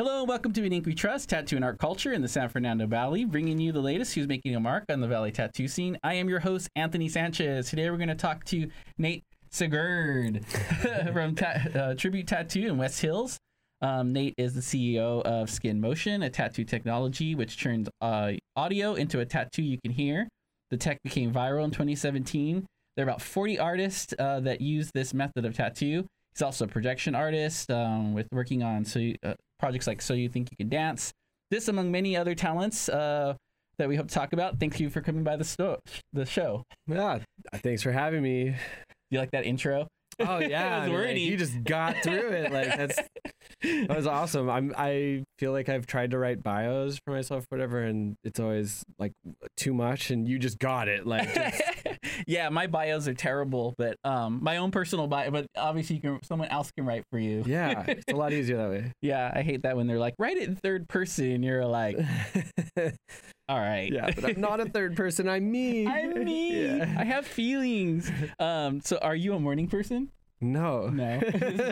Hello and welcome to In Ink We Trust, Tattoo and Art Culture in the San Fernando Valley, bringing you the latest who's making a mark on the Valley tattoo scene. I am your host, Anthony Sanchez. Today we're going to talk to Nate Siggard from ta- uh, Tribute Tattoo in West Hills. Um, Nate is the CEO of Skin Motion, a tattoo technology which turns uh, audio into a tattoo you can hear. The tech became viral in 2017. There are about 40 artists uh, that use this method of tattoo. He's also a projection artist um, with working on so uh, projects like So You Think You Can Dance. This among many other talents uh, that we hope to talk about. Thank you for coming by the, sto- the show. Yeah, thanks for having me. You like that intro? Oh yeah, I mean, you just got through it. Like that's that was awesome. I'm I feel like I've tried to write bios for myself, whatever, and it's always like too much, and you just got it. Like just, yeah, my bios are terrible, but um, my own personal bio. But obviously, you can someone else can write for you. yeah, it's a lot easier that way. Yeah, I hate that when they're like, write it in third person, and you're like, all right. yeah, but I'm not a third person. I'm me. I'm me. Yeah. I have feelings. Um, so are you a morning person? No. No.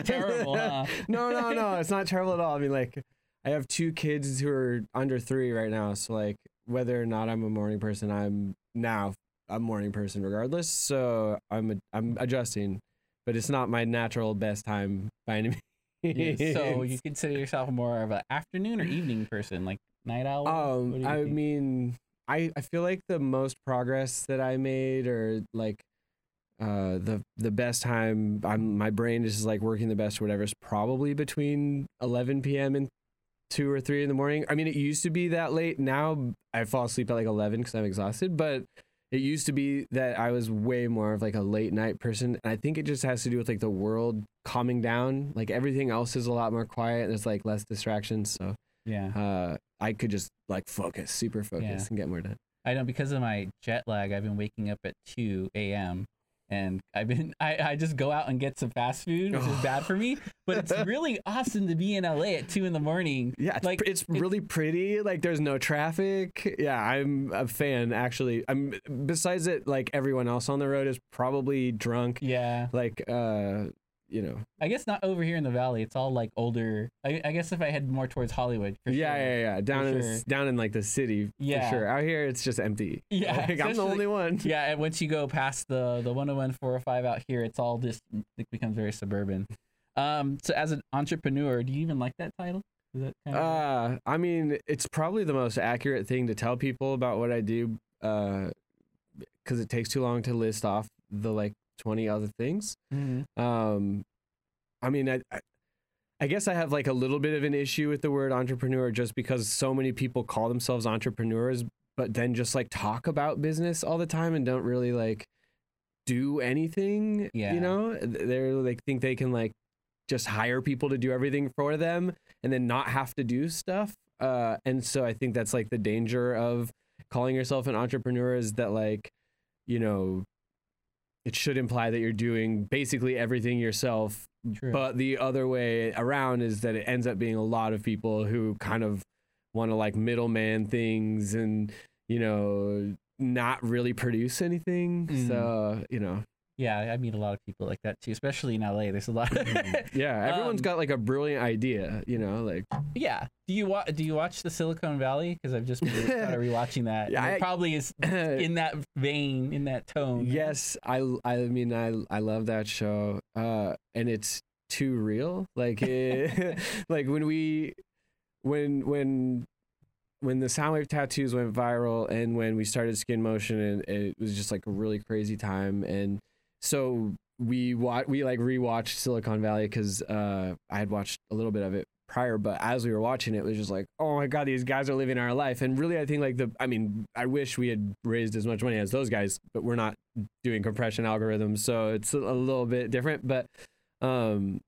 terrible, huh? no, no, no. It's not terrible at all. I mean, like, I have two kids who are under three right now. So, like, whether or not I'm a morning person, I'm now a morning person regardless. So I'm I'm adjusting, but it's not my natural best time by any means. Yeah, so you consider yourself more of an afternoon or evening person, like night owl? Um, I think? mean, I I feel like the most progress that I made, or like. Uh, the the best time I'm my brain is like working the best or whatever is probably between 11 p.m. and two or three in the morning. I mean, it used to be that late. Now I fall asleep at like 11 because I'm exhausted. But it used to be that I was way more of like a late night person. And I think it just has to do with like the world calming down. Like everything else is a lot more quiet. There's like less distractions. So yeah. uh, I could just like focus, super focus, Yeah. and get more done. I know because of my jet lag, I've been waking up at 2 a.m. And I've been, I, I just go out and get some fast food, which is bad for me. But it's really awesome to be in LA at 2 in the morning. Yeah, it's, Like, pr- it's really pretty. Like there's no traffic. Yeah, I'm a fan actually. I'm besides it, like everyone else on the road is probably drunk. Yeah. Like uh, you know. I guess not over here in the valley. It's all like older. I, I guess if I head more towards Hollywood, for yeah, sure. yeah, yeah. Down in the sure. s down in like the city Yeah. for sure. Out here it's just empty. Yeah, Like, I'm the only one. Yeah, and once you go past the the 101 405 out here, it's all just it becomes very suburban. Um, so as an entrepreneur, do you even like that title? Is that kind of Uh, I mean, it's probably the most accurate thing to tell people about what I do. Uh, because it takes too long to list off the like 20 other things. Mhm. Um, I mean, I, I, I guess I have like a little bit of an issue with the word entrepreneur just because so many people call themselves entrepreneurs, but then just like talk about business all the time and don't really like do anything. Yeah. You know, they're like think they can like just hire people to do everything for them and then not have to do stuff. Uh, and so I think that's like the danger of calling yourself an entrepreneur is that like, you know, it should imply that you're doing basically everything yourself True. but the other way around is that it ends up being a lot of people who kind of want to like middleman things and, you know, not really produce anything. Mm. So, you know, yeah, I meet a lot of people like that too, especially in LA. There's a lot. Of yeah, everyone's Um, got like a brilliant idea, you know, like yeah. Do you watch? Do you watch the Silicon Valley? Because I've just been kind rewatching that. Yeah, it I- probably is in that vein, in that tone. yes, I I mean I I love that show. Uh and it's too real. Like it, like when we when when when the Soundwave tattoos went viral and when we started Skin Motion and it was just like a really crazy time and so we wa- we like rewatched Silicon Valley because uh, I had watched a little bit of it prior, but as we were watching it, it was just like, oh my god, these guys are living our life. And really, I think like the, I mean, I wish we had raised as much money as those guys, but we're not doing compression algorithms, so it's a, little bit different. But um,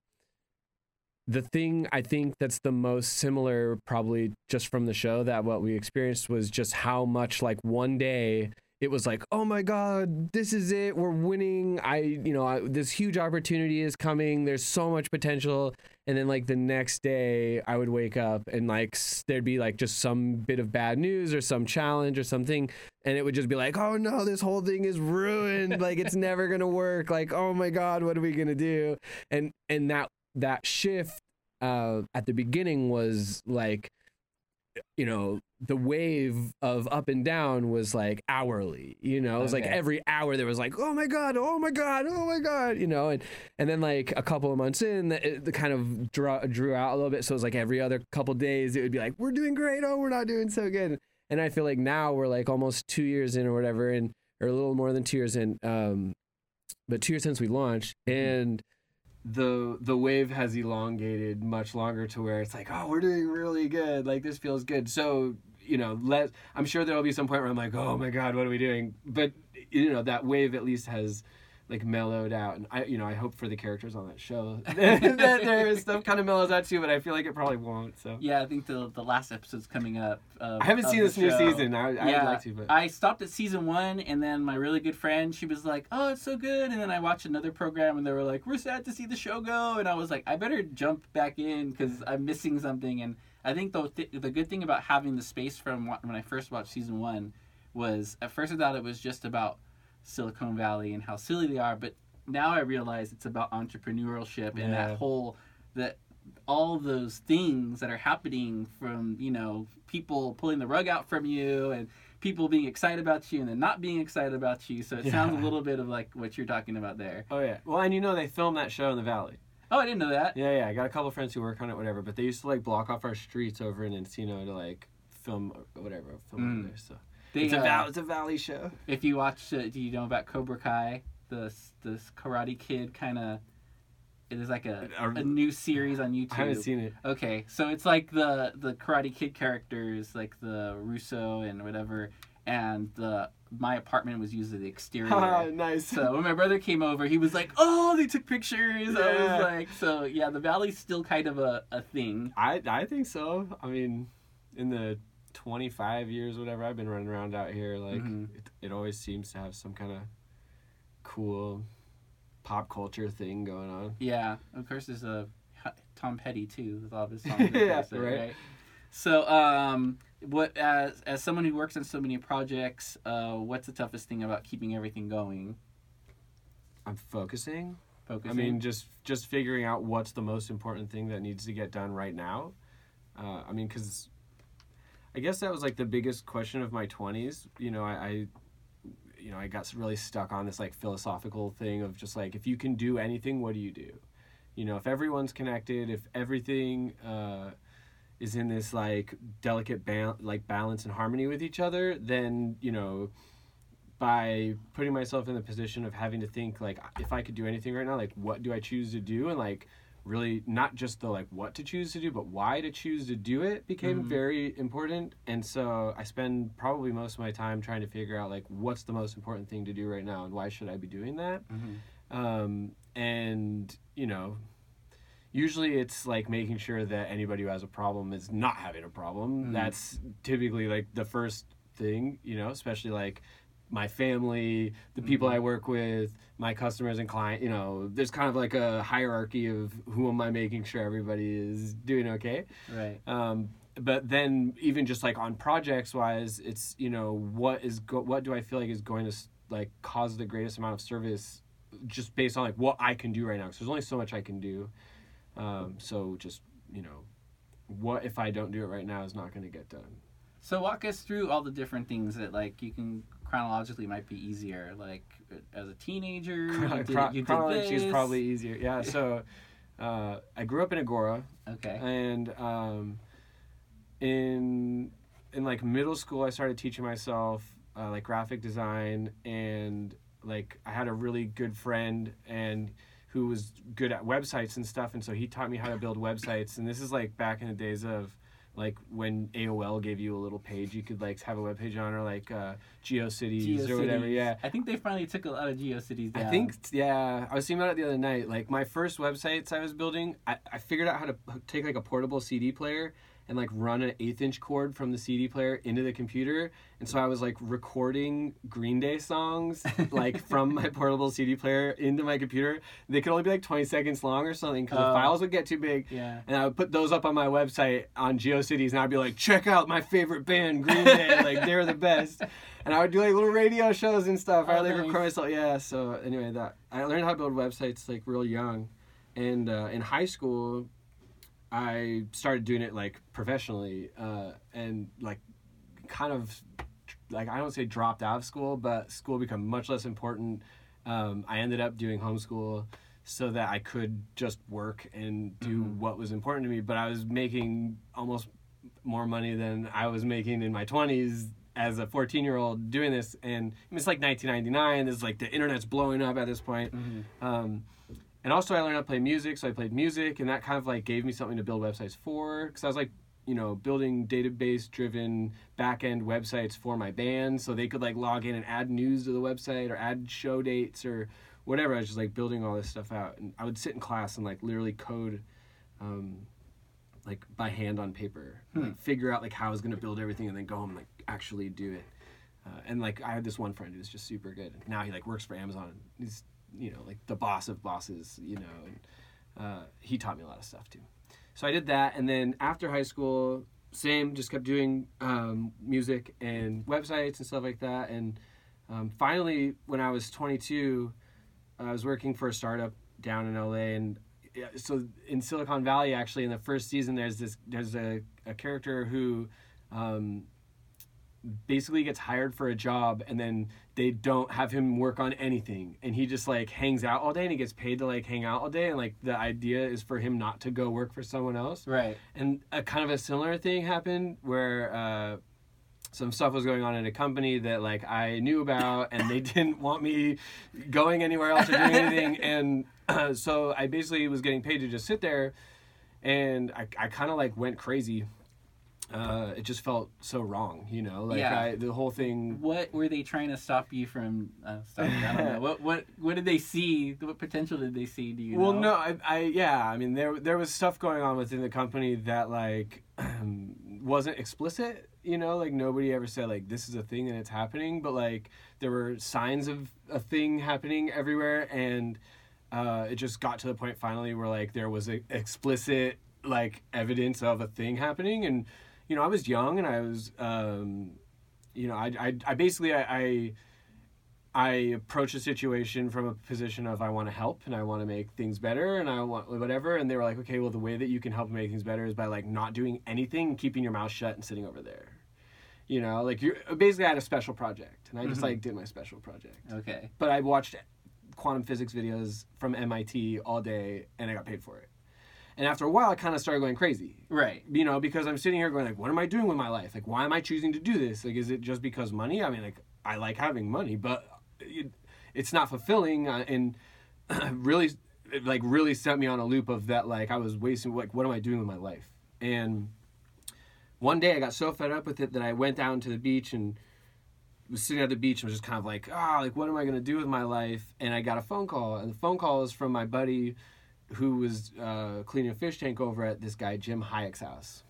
the thing I think that's the most similar, probably just from the show, that what we experienced was just how much like one day it was like, oh my god, this is it, we're winning. I, you know, I, this huge opportunity is coming. There's so much potential. And then like the next day, I would wake up and like there'd be like just some bit of bad news or some challenge or something, and it would just be like, oh no, this whole thing is ruined. like it's never gonna work. Like oh my god, what are we gonna do? And and that that shift uh, at the beginning was like you know the wave of up and down was like hourly you know? It was like every hour there was like oh my god oh my god oh my god you know? And and then like a couple of months in it, it kind of drew, drew out a little bit. So it was like every other couple days it would be like we're doing great. Oh we're not doing so good. And i feel like now we're like almost two years in or whatever and or a little more than two years in um but two years since we launched. And the the wave has elongated much longer to where it's like oh we're doing really good. Like this feels good. So you know let i'm sure there'll be some point where i'm like oh my god what are we doing? But you know that wave at least has like mellowed out and i you know i hope for the characters on that show that their stuff kind of mellows out too but i feel like it probably won't so Yeah, I think the the last episode's coming up. Of, i haven't seen this new season i, I yeah, would like to but I stopped at season one, and then my really good friend, she was like, "Oh, it's so good," and then I watched another program, and they were like, "We're sad to see the show go," and I was like, "I better jump back in because I'm missing something." And I think the th- the good thing about having the space from when I first watched season one was at first I thought it was just about Silicon Valley and how silly they are, but now I realize it's about entrepreneurship and Yeah. that whole that all those things that are happening from you know people pulling the rug out from you and people being excited about you and then not being excited about you so it sounds a little bit of like what you're talking about there oh yeah well and you know they filmed that show in the valley oh i didn't know that Yeah, yeah. I got a couple friends who work on it, whatever. But they used to like block off our streets over in Encino to like film or whatever, film Mm. over there. So they, it's a uh, val- it's a valley show. if you watch uh, do you know about cobra kai the this karate kid kind of it is like a, Are- a new series on youtube I haven't seen it. Okay, so it's like the the Karate Kid characters, like the Russo and whatever, and the my apartment was used as the exterior. nice. so when my brother came over, he was like, "Oh, they took pictures." I was like, "So yeah, the valley's still kind of a, a thing." I I think so. I mean, in the 25 years whatever I've been running around out here, like Mhm. it, it always seems to have some kind of cool pop culture thing going on. Yeah, of course, there's a Tom Petty too with all of his songs. Yeah, that, right. So, um, what as as someone who works on so many projects, uh, what's the toughest thing about keeping everything going? I'm focusing. Focusing. I mean, just just figuring out what's the most important thing that needs to get done right now. Uh, I mean, because I guess that was like the biggest question of my twenties. You know, I, I, you know, I got really stuck on this like philosophical thing of just like if you can do anything, what do you do? You know, if everyone's connected, if everything uh, is in this like delicate ba- like balance and harmony with each other, then you know by putting myself in the position of having to think like if I could do anything right now, like what do I choose to do and like really not just the like what to choose to do, but why to choose to do it became Mhm. very important. And so I spend probably most of my time trying to figure out like what's the most important thing to do right now and why should I be doing that. Mhm. Um, and you know, usually it's like making sure that anybody who has a problem is not having a problem. Mhm. That's typically like the first thing, you know, especially like my family, the people Mhm. I work with, my customers and client, you know, there's kind of like a hierarchy of who am I making sure everybody is doing okay. Right. Um, but then even just like on projects wise, it's you know what is go- what do I feel like is going to like cause the greatest amount of service, just based on like what I can do right now. Because there's only so much I can do. Um, so just you know, what if I don't do it right now is not going to get done. So walk us through all the different things that like you can chronologically might be easier. Like as a teenager, you did, Chron- you did chronology is probably easier. Yeah. So uh, I grew up in Agoura. okay. and um, in in like middle school i started teaching myself uh, like graphic design and like i had a really good friend and who was good at websites and stuff and so he taught me how to build websites and this is like back in the days of like when AOL gave you a little page you could like have a web page on or like uh, GeoCities, or whatever. Yeah, I think they finally took a lot of GeoCities down. I think yeah, I was thinking about it the other night. Like my first websites I was building, I, I figured out how to take like a portable CD player and like run an eighth inch cord from the CD player into the computer. And so I was like recording Green Day songs like from my portable CD player into my computer. They could only be like 20 seconds long or something because Oh. the files would get too big. Yeah. And I would put those up on my website on GeoCities, and I'd be like, check out my favorite band, Green Day. like they're the best. And I would do like little radio shows and stuff. I Oh, would like nice. record myself. Yeah. So anyway, that I learned how to build websites like real young, and uh, in high school, I started doing it like professionally, uh, and like kind of like I don't say dropped out of school, but school became much less important. Um, I ended up doing homeschool so that I could just work and do Mhm. what was important to me. But I was making almost more money than I was making in my twenties as a 14 year old doing this and it's like 1999 it's like the internet's blowing up at this point Mhm. um, and also I learned how to play music, so I played music, and that kind of like gave me something to build websites for. Because I was like, you know, building database-driven back-end websites for my band, so they could like log in and add news to the website or add show dates or whatever. I was just like building all this stuff out, and I would sit in class and like literally code, um, like by hand on paper, Hmm. like figure out like how I was gonna build everything, and then go home and like actually do it. Uh, and like I had this one friend who was just super good. Now he like works for Amazon. He's you know like the boss of bosses. You know, and uh, he taught me a lot of stuff too. So I did that, and then after high school, same, just kept doing um, music and websites and stuff like that. And um, finally, when I was 22, I was working for a startup down in LA, and so in Silicon Valley, actually, in the first season, there's this there's a, a character who um, basically gets hired for a job and then they don't have him work on anything. And he just like hangs out all day and he gets paid to like hang out all day. And like the idea is for him not to go work for someone else. Right. and a kind of a similar thing happened where uh, some stuff was going on in a company that like I knew about and they didn't want me going anywhere else or doing anything. And uh, so I basically was getting paid to just sit there. And I, I kind of like went crazy uh, it just felt so wrong you know like Yeah. I, the whole thing What were they trying to stop you from? Uh, stopping? I don't know. What what what did they see? What potential did they see? Do you well know? no I, I yeah i mean there there was stuff going on within the company that like wasn't explicit you know like nobody ever said like this is a thing and it's happening but like there were signs of a thing happening everywhere and uh, it just got to the point finally where like there was a explicit like evidence of a thing happening and you know i was young and i was um you know i i, I basically I, I I approach a situation from a position of I want to help and I want to make things better and I want whatever and they were like okay well the way that you can help make things better is by like not doing anything keeping your mouth shut and sitting over there you know like you basically I had a special project and I just Mhm. like did my special project Okay. but I watched quantum physics videos from MIT all day and I got paid for it and after a while I kind of started going crazy. Right. you know because i'm sitting here going like what am i doing with my life? Like why am i choosing to do this? Like is it just because money? I mean like i like having money but it, it's not fulfilling uh, and really it, like really set me on a loop of that like i was wasting like what am i doing with my life? And one day i got so fed up with it that i went down to the beach and was sitting at the beach and was just kind of like ah like what am i going to do with my life? And i got a phone call and the phone call is from my buddy who was uh, cleaning a fish tank over at this guy Jim Hayek's house.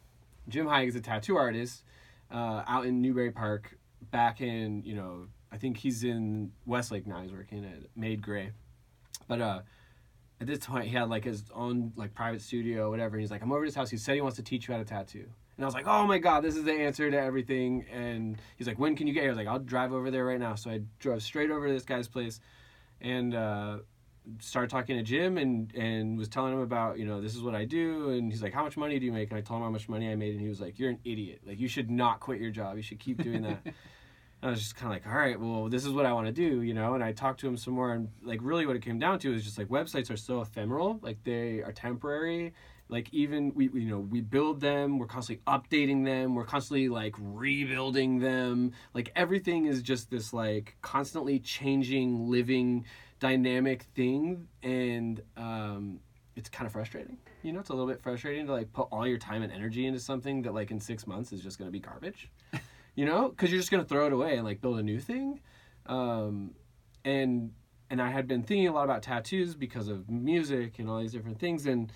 Jim Hayek is a tattoo artist uh, out in Newbury Park. Back in you know, I think he's in Westlake now. He's working at Made Gray, but uh, at this point he had like his own like private studio, whatever. And he's like, I'm over to his house. He said he wants to teach you how to tattoo. And I was like, oh my god, this is the answer to everything. And he's like, when can you get here? I was like, I'll drive over there right now. So I drove straight over to this guy's place, and. Uh, started talking to Jim and and was telling him about you know this is what I do. And he's like how much money do you make? And I told him how much money I made. And he was like you're an idiot. Like you should not quit your job. You should keep doing that. And I was just kind of like all right well this is what I want to do you know? And I talked to him some more. And like really what it came down to is just like websites are so ephemeral. Like they are temporary. Like even we we, you know we build them. We're constantly updating them. We're constantly like rebuilding them. Like everything is just this like constantly changing living dynamic thing and um it's kind of frustrating. You know it's a little bit frustrating to like put all your time and energy into something that like in six months is just going to be garbage. You know? Because you're just going to throw it away and like build a new thing. Um and and i had been thinking a lot about tattoos because of music and all these different things and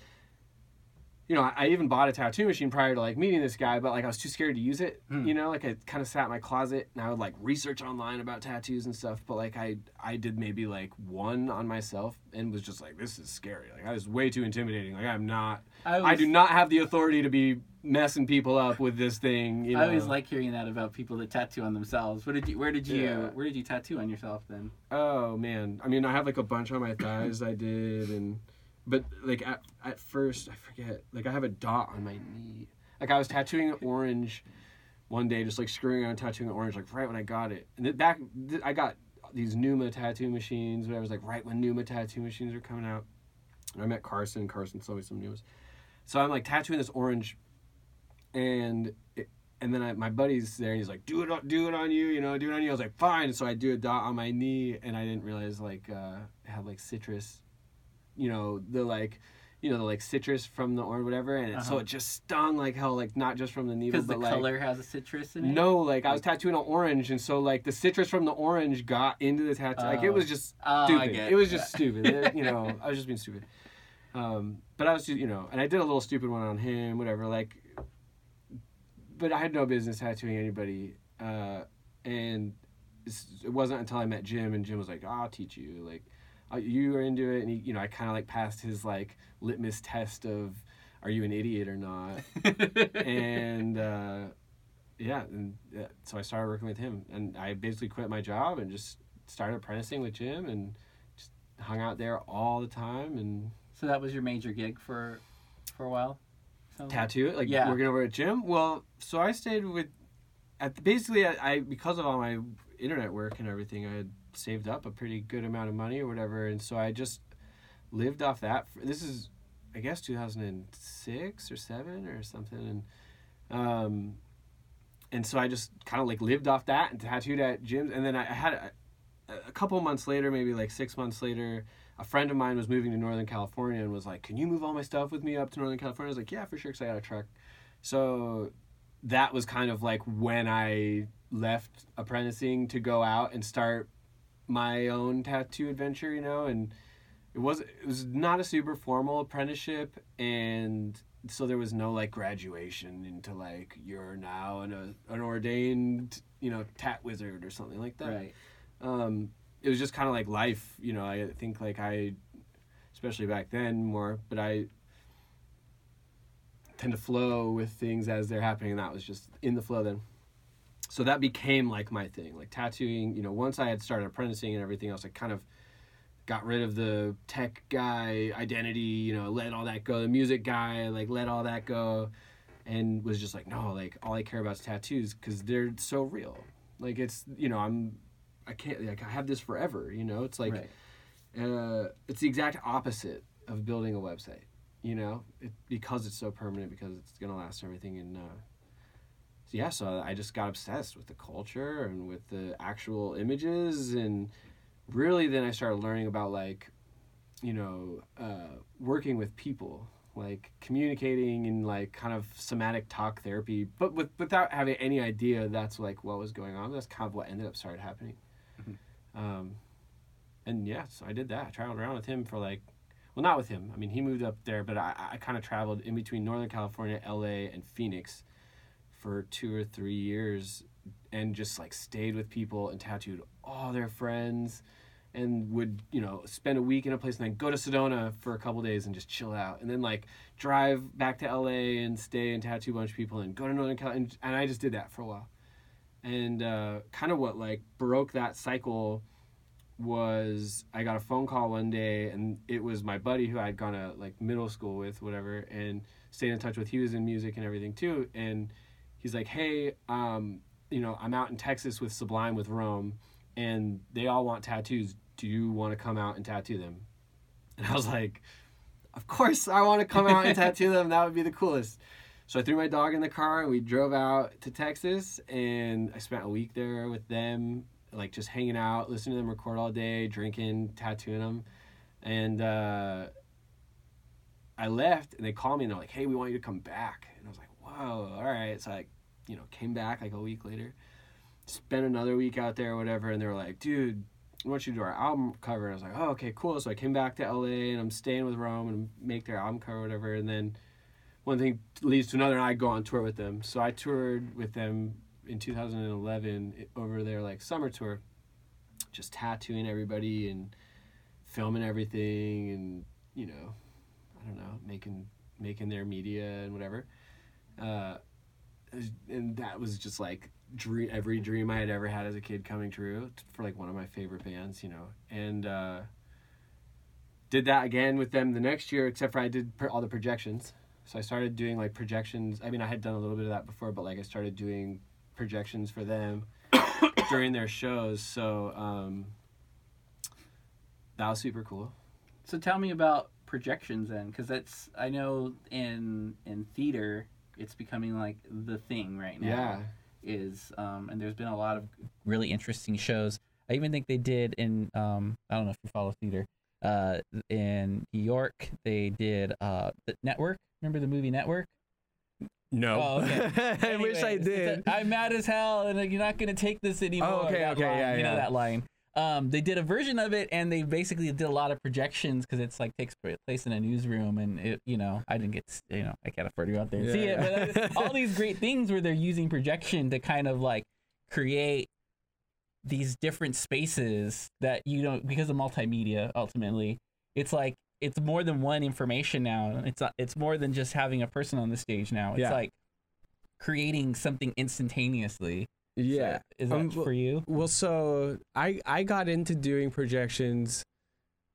you know, I, even bought a tattoo machine prior to like meeting this guy, but like I was too scared to use it. Hmm. You know, like I kind of sat in my closet and I would like research online about tattoos and stuff. But like I, I did maybe like one on myself and was just like, this is scary. Like I was way too intimidating. Like I'm not, I, I do not have the authority to be messing people up with this thing. You know, I always like hearing that about people that tattoo on themselves. What did you? Where did you? Yeah. Where did you tattoo on yourself then? Oh man, I mean, I have like a bunch on my thighs I did, and but like at, at first I forget like I have a dot on my knee. Like I was tattooing orange one day, just like screwing around tattooing orange, like right when I got it. And then back th- I got these Neuma tattoo machines, whatever. It was like right when Neuma tattoo machines were coming out. And I met Carson. Carson sold me some Neumas. So I'm like tattooing this orange, and it, and then I, my buddy's there and he's like, do it, on, do it on you, you know, do it on you. I was like, fine. So I do a dot on my knee, and I didn't realize like uh, it had like citrus, you know, the like, you know, the like citrus from the orange whatever, and it, so Uh-huh. it just stung like hell, like not just from the needle, Because the but like color has a citrus in it. no, like I was tattooing an orange, and so like the citrus from the orange got into the tattoo. like it Oh. was just Oh, stupid. get It was it. just stupid. It- you know, I was just being stupid. Um, but I was, just, you know, and I did a little stupid one on him, whatever. Like, but I had no business tattooing anybody. Uh, and it wasn't until I met Jim, and Jim was like, "I'll teach you." Like, uh, you are into it, and he, you know, I kind of like passed his like litmus test of, "Are you an idiot or not?" and uh, yeah, and uh, so I started working with him, and I basically quit my job and just started apprenticing with Jim, and just hung out there all the time and so that was your major gig for for a while. So tattoo it, like Yeah. working over at Jim. Well, so I stayed with, at the, basically I, I because of all my internet work and everything, I had saved up a pretty good amount of money or whatever, and so I just lived off that. For, this is, I guess, two thousand and six or seven or something, and um, and so I just kind of like lived off that and tattooed at Jim's, and then I, had a, a couple months later, maybe like six months later. A friend of mine was moving to Northern California and was like, "Can you move all my stuff with me up to Northern California?" I was like, "Yeah, for sure," because I got a truck. So that was kind of like when I left apprenticing to go out and start my own tattoo adventure, you know, and it was it was not a super formal apprenticeship and so there was no like graduation into like you're now an, uh, an ordained you know tat wizard or something like that right. um, it was just kind of like life, you know. I think like I, especially back then more, but I tend to flow with things as they're happening, and that was just in the flow then. So that became like my thing, like tattooing. You know, once I had started apprenticing and everything else, I kind of got rid of the tech guy identity. You know, let all that go. The music guy, like let all that go, and was just like, no, like all I care about is tattoos because they're so real. Like it's you know I'm I can't like I have this forever. You know, it's like right. uh, it's the exact opposite of building a website. You know, it, because it's so permanent, because it's gonna last everything. And uh, so yeah, so I just got obsessed with the culture and with the actual images, and really then I started learning about like, you know, uh, working with people, like communicating and like kind of somatic talk therapy, but with without having any idea that's like what was going on. That's kind of what ended up started happening. Um, and yeah, so I did that. I traveled around with him for like, well, not with him. I mean, he moved up there, but I, I kind of traveled in between Northern California, LA, and Phoenix for two or three years and just like stayed with people and tattooed all their friends and would, you know, spend a week in a place and then go to Sedona for a couple days and just chill out. And then like drive back to LA and stay and tattoo a bunch of people and go to Northern California. And, and I just did that for a while. And uh, kind of what like broke that cycle was I got a phone call one day and it was my buddy who I'd gone to like middle school with, whatever, and stayed in touch with. He was in music and everything too. And he's like, Hey, um, you know, I'm out in Texas with Sublime with Rome and they all want tattoos. Do you want to come out and tattoo them? And I was like, Of course I want to come out and tattoo them. That would be the coolest. So I threw my dog in the car and we drove out to Texas and I spent a week there with them, like just hanging out, listening to them record all day, drinking, tattooing them. And uh, I left and they called me and they're like, hey, we want you to come back. And I was like, whoa, all right. So I, you know, came back like a week later, spent another week out there or whatever. And they were like, dude, we want you to do our album cover. And I was like, oh, okay, cool. So I came back to LA and I'm staying with Rome and make their album cover or whatever. And then one thing leads to another and I go on tour with them. So I toured with them in 2011 over their like summer tour, just tattooing everybody and filming everything and, you know, I don't know, making making their media and whatever. Uh, and that was just like dream every dream I had ever had as a kid coming true for like one of my favorite bands, you know. And uh, did that again with them the next year, except for I did all the projections. So I started doing like projections. I mean, I had done a little bit of that before, but like I started doing projections for them during their shows. So um, that was super cool. So tell me about projections then, because that's I know in in theater it's becoming like the thing right now. Yeah. Is um, and there's been a lot of really interesting shows. I even think they did in um, I don't know if you follow theater. Uh, in New York, they did uh, the Network. Remember the movie Network? No. Oh, okay. I wish I did. it's a, I'm mad as hell, and like, you're not gonna take this anymore. okay, okay, line, yeah, you know yeah. that line. Um, they did a version of it, and they basically did a lot of projections because it's like takes place in a newsroom, and it, you know, I didn't get, to, you know, I can't afford to go out there and see it, but uh, all these great things where they're using projection to kind of like create these different spaces that you don't because of multimedia. Ultimately, it's like it's more than one information now. It's not, it's more than just having a person on the stage now. It's Yeah. like creating something instantaneously. Yeah. is that Um, for you? Well, so I I got into doing projections,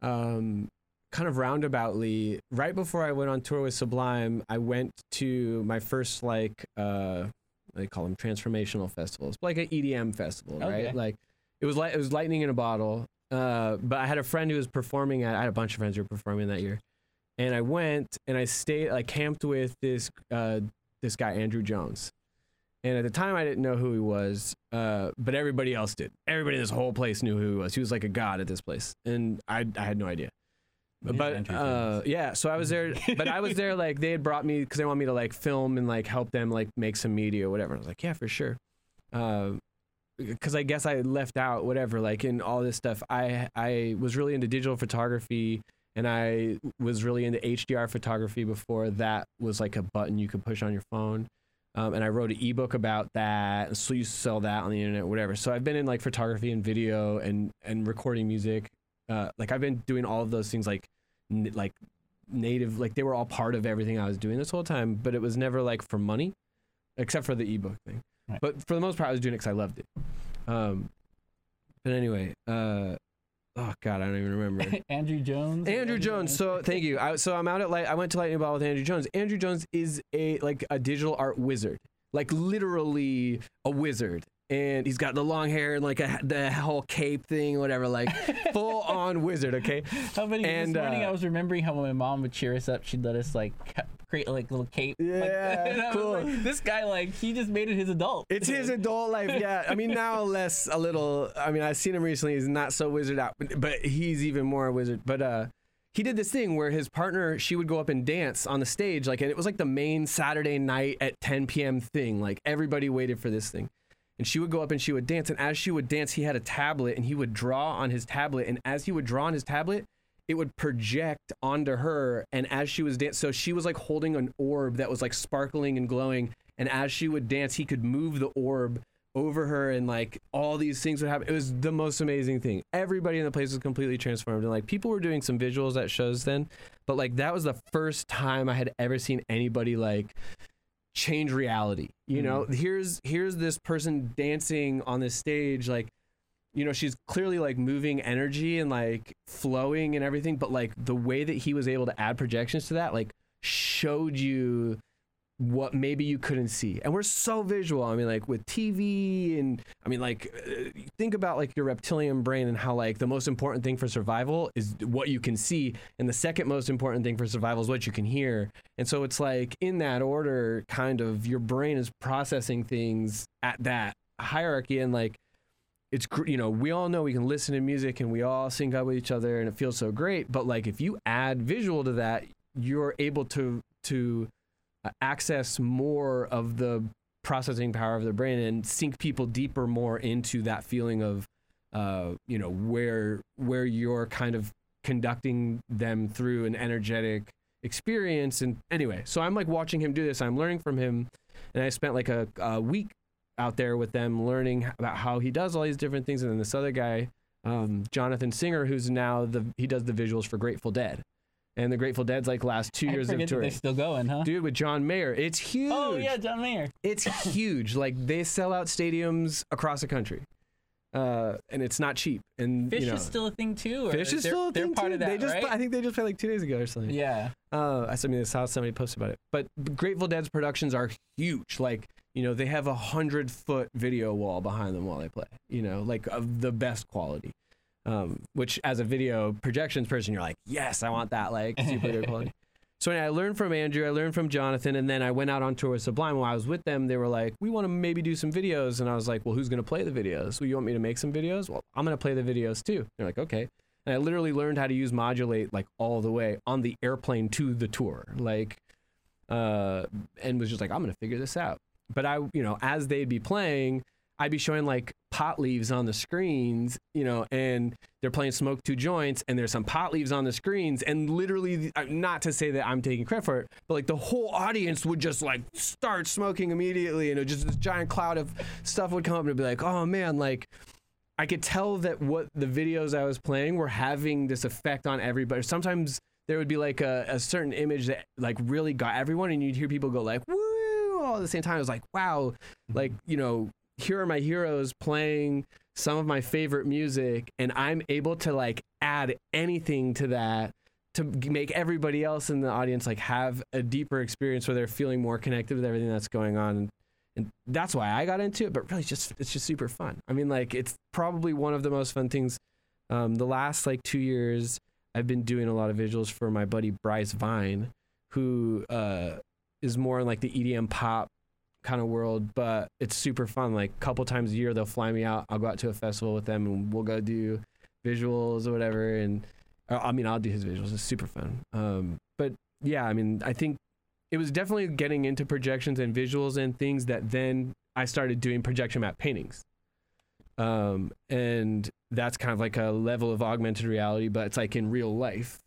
um, kind of roundaboutly. Right before I went on tour with Sublime, I went to my first like uh, they call them transformational festivals, like an EDM festival, Okay. right? Like it was like it was lightning in a bottle. Uh, but I had a friend who was performing at. I had a bunch of friends who were performing that year, and I went and I stayed. I camped with this uh, this guy Andrew Jones. And at the time, I didn't know who he was, uh, but everybody else did. Everybody in this whole place knew who he was. He was like a god at this place, and I, I had no idea. But uh, yeah, so I was there, but I was there like they had brought me because they want me to like film and like help them like make some media or whatever. I was like, yeah, for sure. Because I guess I left out whatever like in all this stuff. I I was really into digital photography and I was really into HDR photography before that was like a button you could push on your phone. Um, and I wrote an ebook about that. and So you sell that on the internet, whatever. So I've been in like photography and video and and recording music. Uh, like I've been doing all of those things like n- like native like they were all part of everything I was doing this whole time. But it was never like for money, except for the ebook thing. Right. But for the most part, I was doing it because I loved it. Um, but anyway, uh, oh god, I don't even remember. Andrew Jones. Andrew Jones. So thank you. I, so I'm out at light. I went to Lightning Ball with Andrew Jones. Andrew Jones is a like a digital art wizard, like literally a wizard. And he's got the long hair and like a, the whole cape thing, whatever, like full on wizard. Okay. How many And, this morning uh, I was remembering how my mom would cheer us up, she'd let us like create like little cape. Yeah, was cool. like, this guy like he just made it his adult. It's his adult life, yeah. I mean, now less a little. I mean, I've seen him recently. He's not so wizard out, but, but he's even more a wizard. But uh, he did this thing where his partner, she would go up and dance on the stage, like, and it was like the main Saturday night at 10 p.m. thing. Like everybody waited for this thing, and she would go up and she would dance. And as she would dance, he had a tablet, and he would draw on his tablet. And as he would draw on his tablet, it would project onto her. And as she was dancing so she was like holding an orb that was like sparkling and glowing. And as she would dance he could move the orb over her and like all these things would happen. It was the most amazing thing. Everybody in the place was completely transformed. And like people were doing some visuals at shows then. But like that was the first time i had ever seen anybody like change reality you know? Mm. Here's here's this person dancing on this stage like you know she's clearly like moving energy and like flowing and everything but like the way that he was able to add projections to that like showed you what maybe you couldn't see. And we're so visual. I mean like with tv and i mean like uh, think about like your reptilian brain and how like the most important thing for survival is what you can see and the second most important thing for survival is what you can hear. And so it's like in that order kind of your brain is processing things at that hierarchy. And like it's you know we all know we can listen to music and we all sync up with each other and it feels so great. But like if you add visual to that you're able to to access more of the processing power of the brain and sink people deeper more into that feeling of uh you know where where you're kind of conducting them through an energetic experience. And anyway so i'm like watching him do this. I'm learning from him. And i spent like a, a week out there with them learning about how he does all these different things. And then this other guy um, jonathan singer who's now the he does the visuals for grateful dead and the grateful dead's like last two I years of that they're still going, huh? dude with john mayer it's huge oh yeah, John Mayer. it's huge like they sell out stadiums across the country uh, and it's not cheap. And Phish you know, is still a thing too. or Phish is still a they're thing part too. of that, they just, right? I think they just played like two days ago or something. yeah. Uh, I mean, I saw somebody post about it. But Grateful Dead's productions are huge. Like, you know, they have a hundred foot video wall behind them while they play. You know, like of the best quality. Um, which as a video projections person, you're like, yes, I want that like super good quality. So anyway, I learned from Andrew, I learned from Jonathan, and then I went out on tour with Sublime. While I was with them, they were like, "We want to maybe do some videos," and I was like, "Well, who's going to play the videos? Well, you want me to make some videos? Well, I'm going to play the videos too." They're like, "Okay." And I literally learned how to use Modul8 like all the way on the airplane to the tour, like, uh, and was just like, "I'm going to figure this out." But I, you know, as they'd be playing, I'd be showing like pot leaves on the screens, you know, and they're playing Smoke Two Joints, and there's some pot leaves on the screens, and literally, not to say that I'm taking credit for it, but like the whole audience would just like start smoking immediately, and it just this giant cloud of stuff would come up, and be like, oh man, like. I could tell that what the videos I was playing were having this effect on everybody. Sometimes there would be like a, a certain image that like really got everyone, and you'd hear people go like "woo" all at the same time. It was like, wow, like you know, here are my heroes playing some of my favorite music, and I'm able to like add anything to that to make everybody else in the audience like have a deeper experience where they're feeling more connected with everything that's going on and that's why I got into it. But really, it's just it's just super fun. I mean, like it's probably one of the most fun things. Um, the last like two years, I've been doing a lot of visuals for my buddy Bryce Vine, who uh, is more in like the EDM pop kind of world. But it's super fun. Like a couple times a year, they'll fly me out. I'll go out to a festival with them, and we'll go do visuals or whatever. And or, I mean, I'll do his visuals. It's super fun. Um, but yeah, I mean, I think it was definitely getting into projections and visuals and things that then I started doing projection map paintings. Um, and that's kind of like a level of augmented reality, but it's like in real life.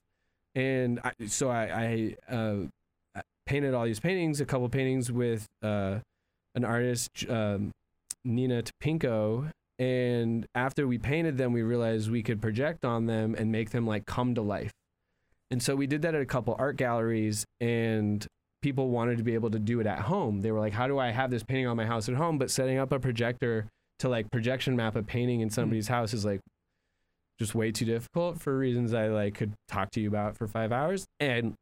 And I, so I, I, uh, painted all these paintings, a couple paintings with uh, an artist, um, Nina Topinko. And after we painted them, we realized we could project on them and make them like come to life. And so we did that at a couple art galleries, and people wanted to be able to do it at home. They were like, "How do I have this painting on my house at home?" But setting up a projector to like projection map a painting in somebody's house is like just way too difficult for reasons I like could talk to you about for five hours. And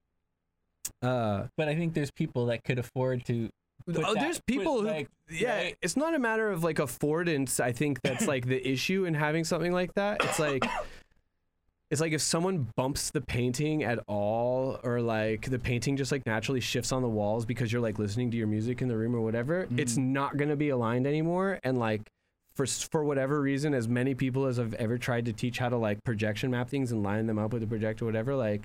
uh, But I think there's people that could afford to. oh, that- there's people who like, yeah, right? it's not a matter of like affordance. I think that's like the issue in having something like that. It's like it's like if someone bumps the painting at all, or like the painting just like naturally shifts on the walls because you're like listening to your music in the room or whatever. It's not gonna be aligned anymore, and like. For, for whatever reason, as many people as I've ever tried to teach how to like projection map things and line them up with a projector, whatever, like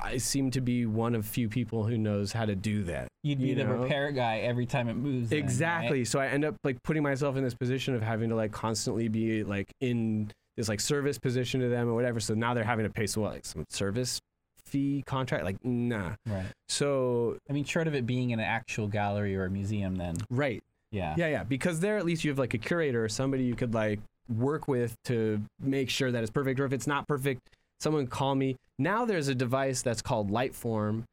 I seem to be one of few people who knows how to do that. You'd be you the know? repair guy every time it moves. then, right? Exactly. So I end up like putting myself in this position of having to like constantly be like in this like service position to them or whatever. So now they're having to pay so what, like some service fee contract. Like nah. Right. So I mean, short of it being in an actual gallery or a museum, then right. yeah. Yeah, yeah. Because there at least you have like a curator or somebody you could like work with to make sure that it's perfect. Or if it's not perfect, someone call me. Now there's a device that's called Lightform.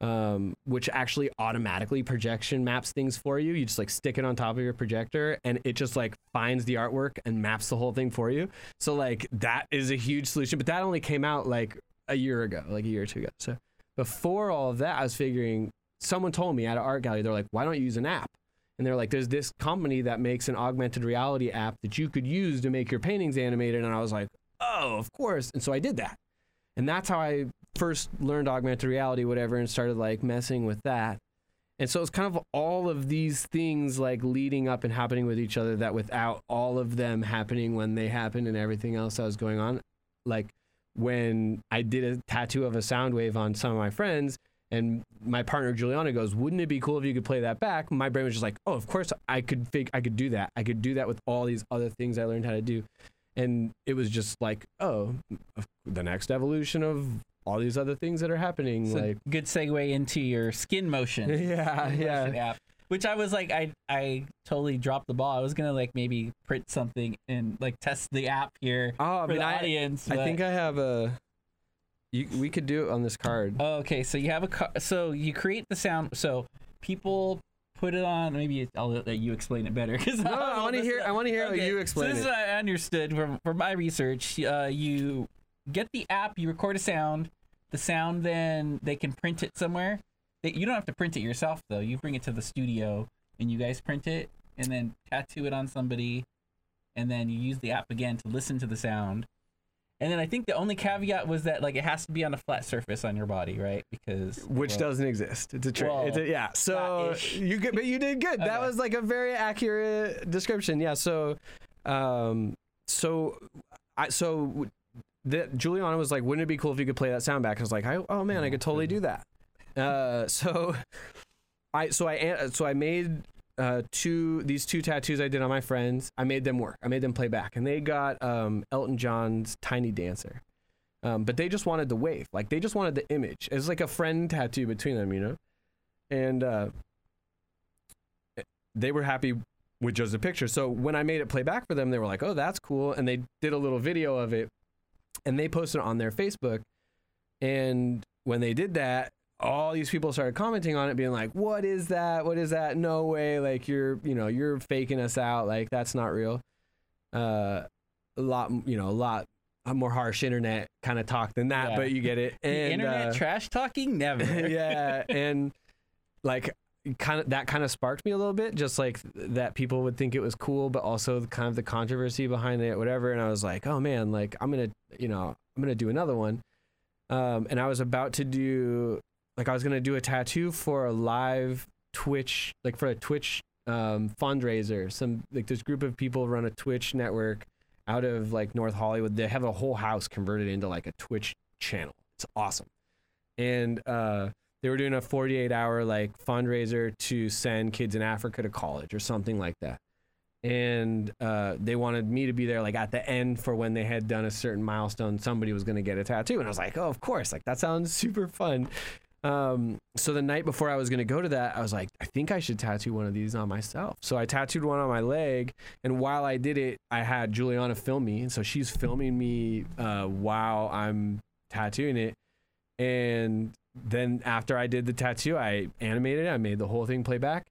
Um, which actually automatically projection maps things for you. You just like stick it on top of your projector and it just like finds the artwork and maps the whole thing for you. So like that is a huge solution, but that only came out like a year ago, like a year or two ago. So before all of that, I was figuring someone told me at an art gallery, they're like, why don't you use an app? And they're like, there's this company that makes an augmented reality app that you could use to make your paintings animated. And I was like, oh, of course. And so I did that. And that's how I first learned augmented reality, whatever, and started like messing with that. And so it's kind of all of these things like leading up and happening with each other that without all of them happening when they happened and everything else that was going on, like when I did a tattoo of a sound wave on some of my friends, and my partner Juliana goes, "Wouldn't it be cool if you could play that back?" My brain was just like, "Oh, of course I could fig- I could do that. I could do that with all these other things I learned how to do." And it was just like, "Oh, the next evolution of all these other things that are happening." So like, good segue into your skin motion. yeah, Skin yeah. motion app, which I was like, I I totally dropped the ball. I was gonna like maybe print something and like test the app here Oh, I mean, the I, audience. I but- think I have a. You, we could do it on this card. Oh, okay, so you have a car. So you create the sound. So people put it on. Maybe I'll let you explain it better. 'cause No, I want to hear. this- I want to hear how you explain so this it. is I understood from, from my research. Uh, you get the app, you record a sound. The sound, then they can print it somewhere. They, you don't have to print it yourself though. You bring it to the studio and you guys print it and then tattoo it on somebody, and then you use the app again to listen to the sound. And then I think the only caveat was that like it has to be on a flat surface on your body, right? Because Which well, doesn't exist. It's a trick. Well, it's a, yeah. So flat-ish. you get, but you did good. That was like a very accurate description. Yeah. So, um, so I so the Juliana was like, "Wouldn't it be cool if you could play that sound back?" I was like, I, "Oh man, I could totally do that." Uh, so I so I so I made uh two these two tattoos I did on my friends. I made them work. I made them play back, and they got um Elton John's Tiny Dancer. Um, but they just wanted the wave, like they just wanted the image. It's like a friend tattoo between them, you know. And uh, they were happy with just a picture. So when I made it play back for them, they were like, "Oh, that's cool," and they did a little video of it, and they posted it on their Facebook. And when they did that, all these people started commenting on it, being like, "What is that? What is that? No way! Like you're, you know, you're faking us out. Like that's not real." Uh, a lot, you know, a lot more harsh internet kind of talk than that, Yeah. but you get it. the And internet uh, trash talking never. yeah, and like kind of that kind of sparked me a little bit, just like that people would think it was cool, but also kind of the controversy behind it, whatever. And I was like, oh man, like I'm gonna, you know, I'm gonna do another one. Um, and I was about to do, like, I was gonna do a tattoo for a live Twitch, like for a Twitch um, fundraiser. Some like this group of people run a Twitch network out of like North Hollywood. They have a whole house converted into like a Twitch channel. It's awesome. And uh, they were doing a 48 hour like fundraiser to send kids in Africa to college or something like that. And uh, they wanted me to be there like at the end for when they had done a certain milestone. Somebody was going to get a tattoo, and I was like, "Oh, of course! Like that sounds super fun." Um, so the night before I was going to go to that, I was like, "I think I should tattoo one of these on myself." So I tattooed one on my leg, and while I did it, I had Juliana film me, and so she's filming me uh, while I'm tattooing it. And then after I did the tattoo, I animated it. I made the whole thing play back.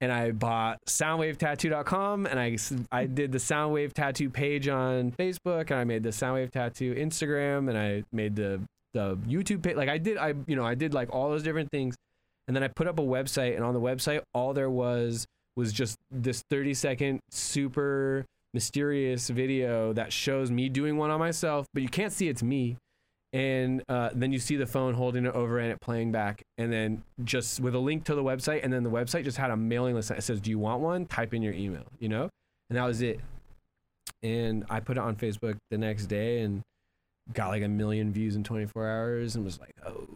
And I bought soundwavetattoo.com and I, I did the Soundwave Tattoo page on Facebook and I made the Soundwave Tattoo Instagram and I made the, the YouTube page. Like I did, I, you know, I did like all those different things. And then I put up a website and on the website, all there was was just this 30 second super mysterious video that shows me doing one on myself, but you can't see it's me and uh, then you see the phone holding it over and it playing back and then just with a link to the website and then the website just had a mailing list that says do you want one? Type in your email you know? And that was it. And i put it on facebook the next day and got like a million views in 24 hours and was like oh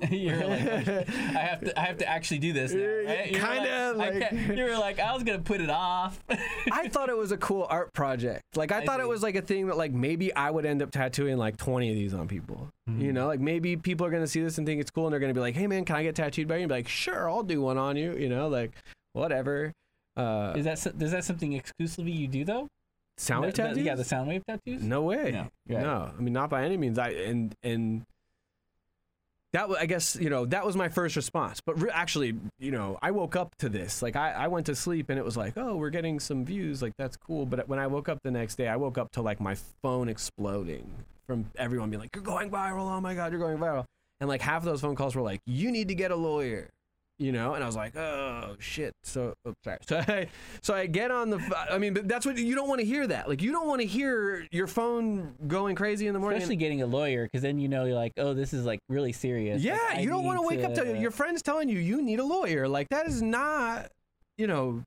You're like, I have to, I have to actually do this. Now. You were Kinda, I like- can't- you were like, I was gonna put it off. I thought it was a cool art project. Like I, I thought it was like a thing that like maybe I would end up tattooing like 20 of these on people. Mm-hmm. You know, like maybe people are gonna see this and think it's cool and they're gonna be like, "Hey man, can I get tattooed by you?" And be like, "Sure, I'll do one on you." You know, like whatever. Uh, Is that so- that something exclusively you do though? Soundwave The- the- tattoos? Yeah, the Soundwave tattoos. No way. No, right. No, I mean not by any means. I and and that was, I guess you know that was my first response. But re- actually, you know, I woke up to this. Like I, I went to sleep and it was like, oh, we're getting some views. Like that's cool. But when I woke up the next day, I woke up to like my phone exploding from everyone being like, you're going viral. Oh my god, you're going viral. And like half of those phone calls were like, you need to get a lawyer. You know, and I was like, "Oh shit!" So, oh, sorry. So I, so I get on the. I mean, but that's what you don't want to hear. That like you don't want to hear your phone going crazy in the morning. Especially getting a lawyer, because then you know you're like, oh, this is like really serious. Yeah, Like, you don't want to wake up to your friends telling you you need a lawyer. Like that is not, you know,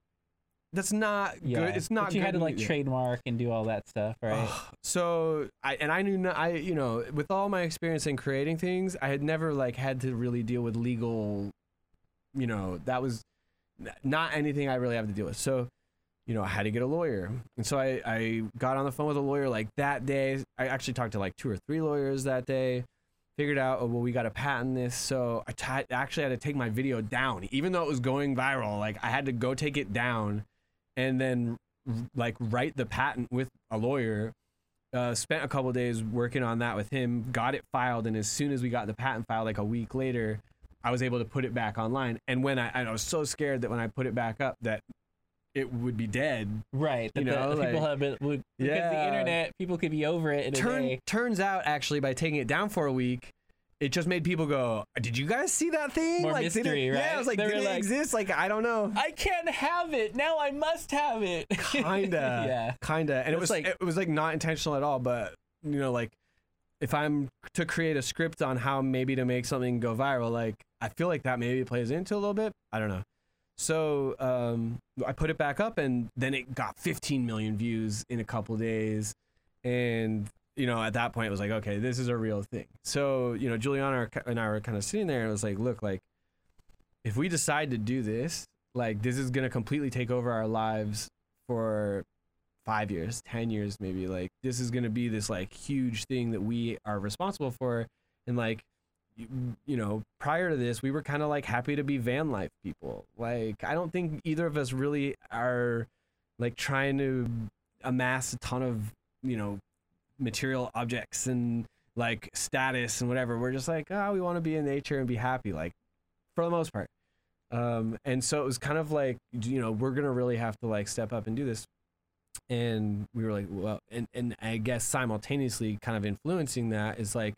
that's not Yeah, good. It's not. But you had good to like trademark and do all that stuff, right? So I and I knew no, I you know with all my experience in creating things, I had never like had to really deal with legal. You know that was not anything I really have to deal with. So. You know, I had to get a lawyer. And so I, I got on the phone with a lawyer like that day. I actually talked to like two or three lawyers that day figured out, oh, well, we got to patent this. So I actually had to take my video down, even though it was going viral. Like I had to go take it down and then like write the patent with a lawyer. Uh, spent a couple days working on that with him, got it filed. And as soon as we got the patent filed, like a week later, I was able to put it back online. And when I, and I was so scared that when I put it back up, that it would be dead. Right. You know, people have been would, because the internet, people could be over it in a Turn, day. turns out, actually, by taking it down for a week, it just made people go, "Did you guys see that thing? More like, did mystery, it, Yeah, right? I was like, They did it like- exist? Like, I don't know. I can't have it now. I must have it. kinda yeah. kinda and it was like- it was like not intentional at all but you know like if i'm to create a script on how maybe to make something go viral like i feel like that maybe plays into a little bit. I don't know. So um i put it back up and then it got 15 million views in a couple days. And you know at that point it was like okay this is a real thing. So you know juliana and i were kind of sitting there and it was like look like if we decide to do this like this is to completely take over our lives for five years, 10 years, maybe. Like, this is going to be this like huge thing that we are responsible for. And like, you, know, prior to this, we were kind of like happy to be van life people. Like, I don't think either of us really are like trying to amass a ton of, you know, material objects and like status and whatever. We're just like, oh, we want to be in nature and be happy, like, for the most part. Um, and so it was kind of like, you know, we're gonna really have to like step up and do this. And we were like, well, and and I guess simultaneously, kind of influencing that is like,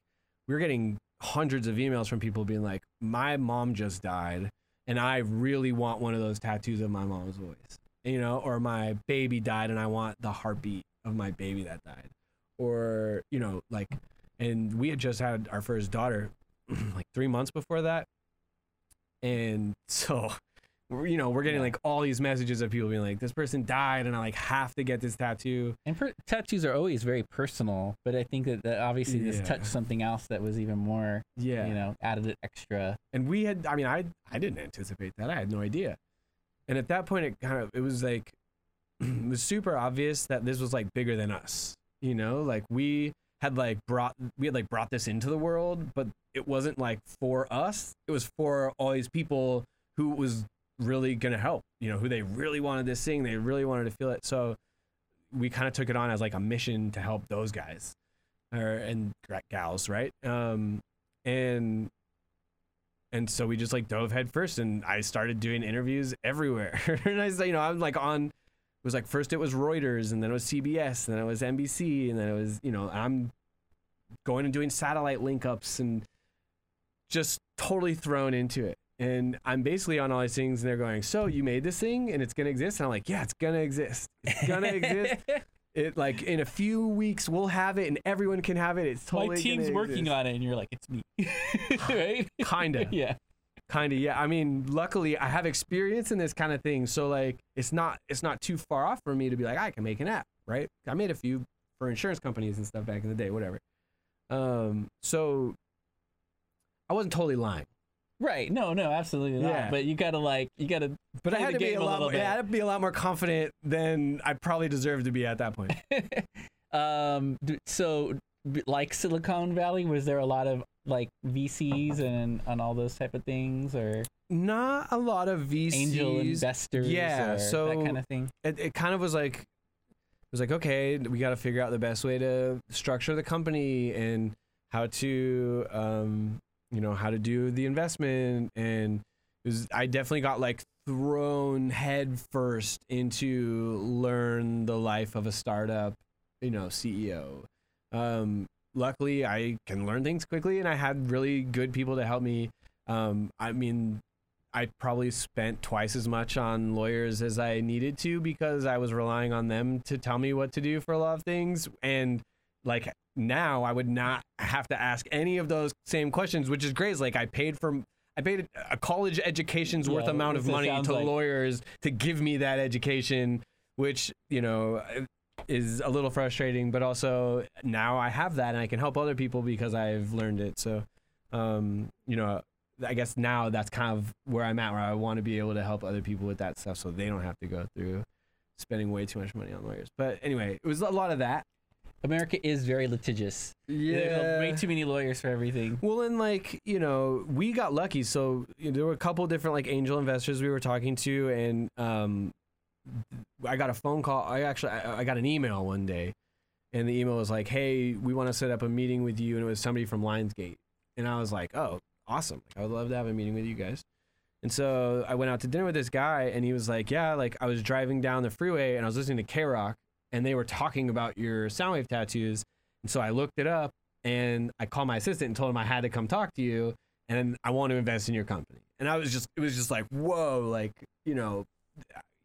we're getting hundreds of emails from people being like, my mom just died, and I really want one of those tattoos of my mom's voice, you know, or my baby died, and I want the heartbeat of my baby that died, or you know, like, and we had just had our first daughter, like three months before that, and so you know we're getting Yeah. like all these messages of people being like this person died and i like have to get this tattoo And per- tattoos are always very personal, but I think that, that obviously this Yeah. touched something else that was even more, yeah you know, added it extra. and we had i mean i i didn't anticipate that i had no idea and at that point it kind of it was like it was super obvious that this was like bigger than us you know like we had like brought we had like brought this into the world but it wasn't like for us it was for all these people who was really gonna help you know who they really wanted this thing they really wanted to feel it. So we kind of took it on as like a mission to help those guys or and gals right? Um and and so we just like dove head first and i started doing interviews everywhere. And i you know i'm like on it was like first it was reuters and then it was cbs and then it was nbc and then it was you know i'm going and doing satellite link ups and just totally thrown into it and i'm basically on all these things and they're going so you made this thing and it's gonna exist? And i'm like yeah it's gonna exist. It's gonna exist. It like in a few weeks we'll have it and everyone can have it. It's totally My team's working exist. on it, and you're like, it's me, right? kinda. Yeah. kind of yeah. I mean luckily i have experience in this kind of thing so like it's not it's not too far off for me to be like i can make an app right? I made a few for insurance companies and stuff back in the day whatever. Um so i wasn't totally lying Right. No, no, absolutely not. Yeah. But you gotta like, you gotta. but i had to be a a lot little more, yeah, I had to be a lot more confident than i probably deserved to be at that point um. So, like Silicon Valley, was there a lot of like VCs and and all those type of things, or not a lot of vcs angel investors? yeah, so- that kind of thing. it, it kind of was like it was like okay we got to figure out the best way to structure the company and how to um you know how to do the investment. And was i definitely got like thrown head first into learn the life of a startup you know ceo um luckily i can learn things quickly and i had really good people to help me. Um i mean I probably spent twice as much on lawyers as I needed to because I was relying on them to tell me what to do for a lot of things. And like now, I would not have to ask any of those same questions, which is great. It's like I paid for. I paid a college education's worth amount of money to like- lawyers to give me that education, which you know is a little frustrating. But also now I have that and I can help other people because I've learned it. So, um, you know, I guess now that's kind of where I'm at, where I want to be able to help other people with that stuff, so they don't have to go through spending way too much money on lawyers. But anyway, it was a lot of that. America is very litigious. Yeah, way too many lawyers for everything. Well, and like you know, we got lucky. So you know, there were a couple different like angel investors we were talking to, and um, I got a phone call. I actually I, I got an email one day, and the email was like, "Hey, we want to set up a meeting with you," and it was somebody from Lionsgate, and I was like, "Oh, awesome. I would love to have a meeting with you guys. And so I went out to dinner with this guy, and he was like, "Yeah, like I was driving down the freeway and I was listening to KROQ, and they were talking about your Soundwave tattoos. And so I looked it up, and I called my assistant and told him I had to come talk to you, and I want to invest in your company. And I was just, it was just like, whoa, like you know,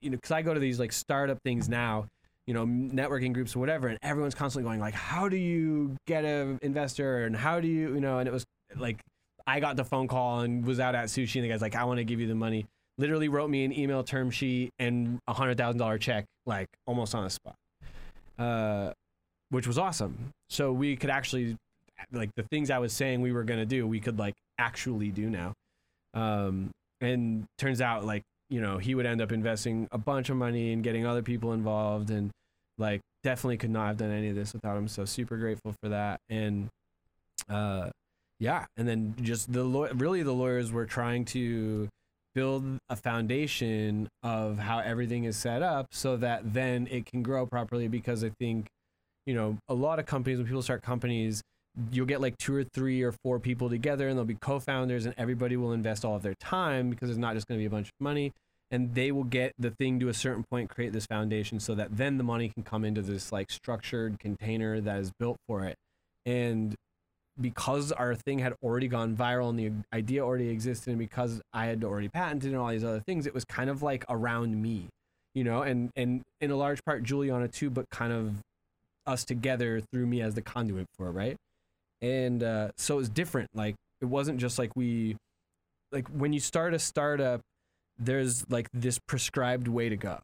you know, because I go to these like startup things now, you know, networking groups or whatever, and everyone's constantly going like, how do you get an investor, and how do you, you know, and it was like I got the phone call and was out at sushi, and the guy's like, I want to give you the money. Literally wrote me an email term sheet and a hundred thousand dollar check, like almost on the spot, uh, which was awesome. So we could actually, like, the things I was saying we were gonna do, we could like actually do now. Um, and turns out, like, you know, he would end up investing a bunch of money and getting other people involved, and like, definitely could not have done any of this without him. So super grateful for that. And uh yeah, and then just the law- really the lawyers were trying to build a foundation of how everything is set up so that then it can grow properly because I think you know a lot of companies when people start companies you'll get like two or three or four people together and they'll be co-founders and everybody will invest all of their time because it's not just going to be a bunch of money. And they will get the thing to a certain point create this foundation so that then the money can come into this like structured container that is built for it. And because our thing had already gone viral and the idea already existed and because I had already patented and all these other things, it was kind of like around me, you know, and and in a large part Juliana too, but kind of us together through me as the conduit for it, right? And uh, so it was different. Like it wasn't just like we, like when you start a startup, there's like this prescribed way to go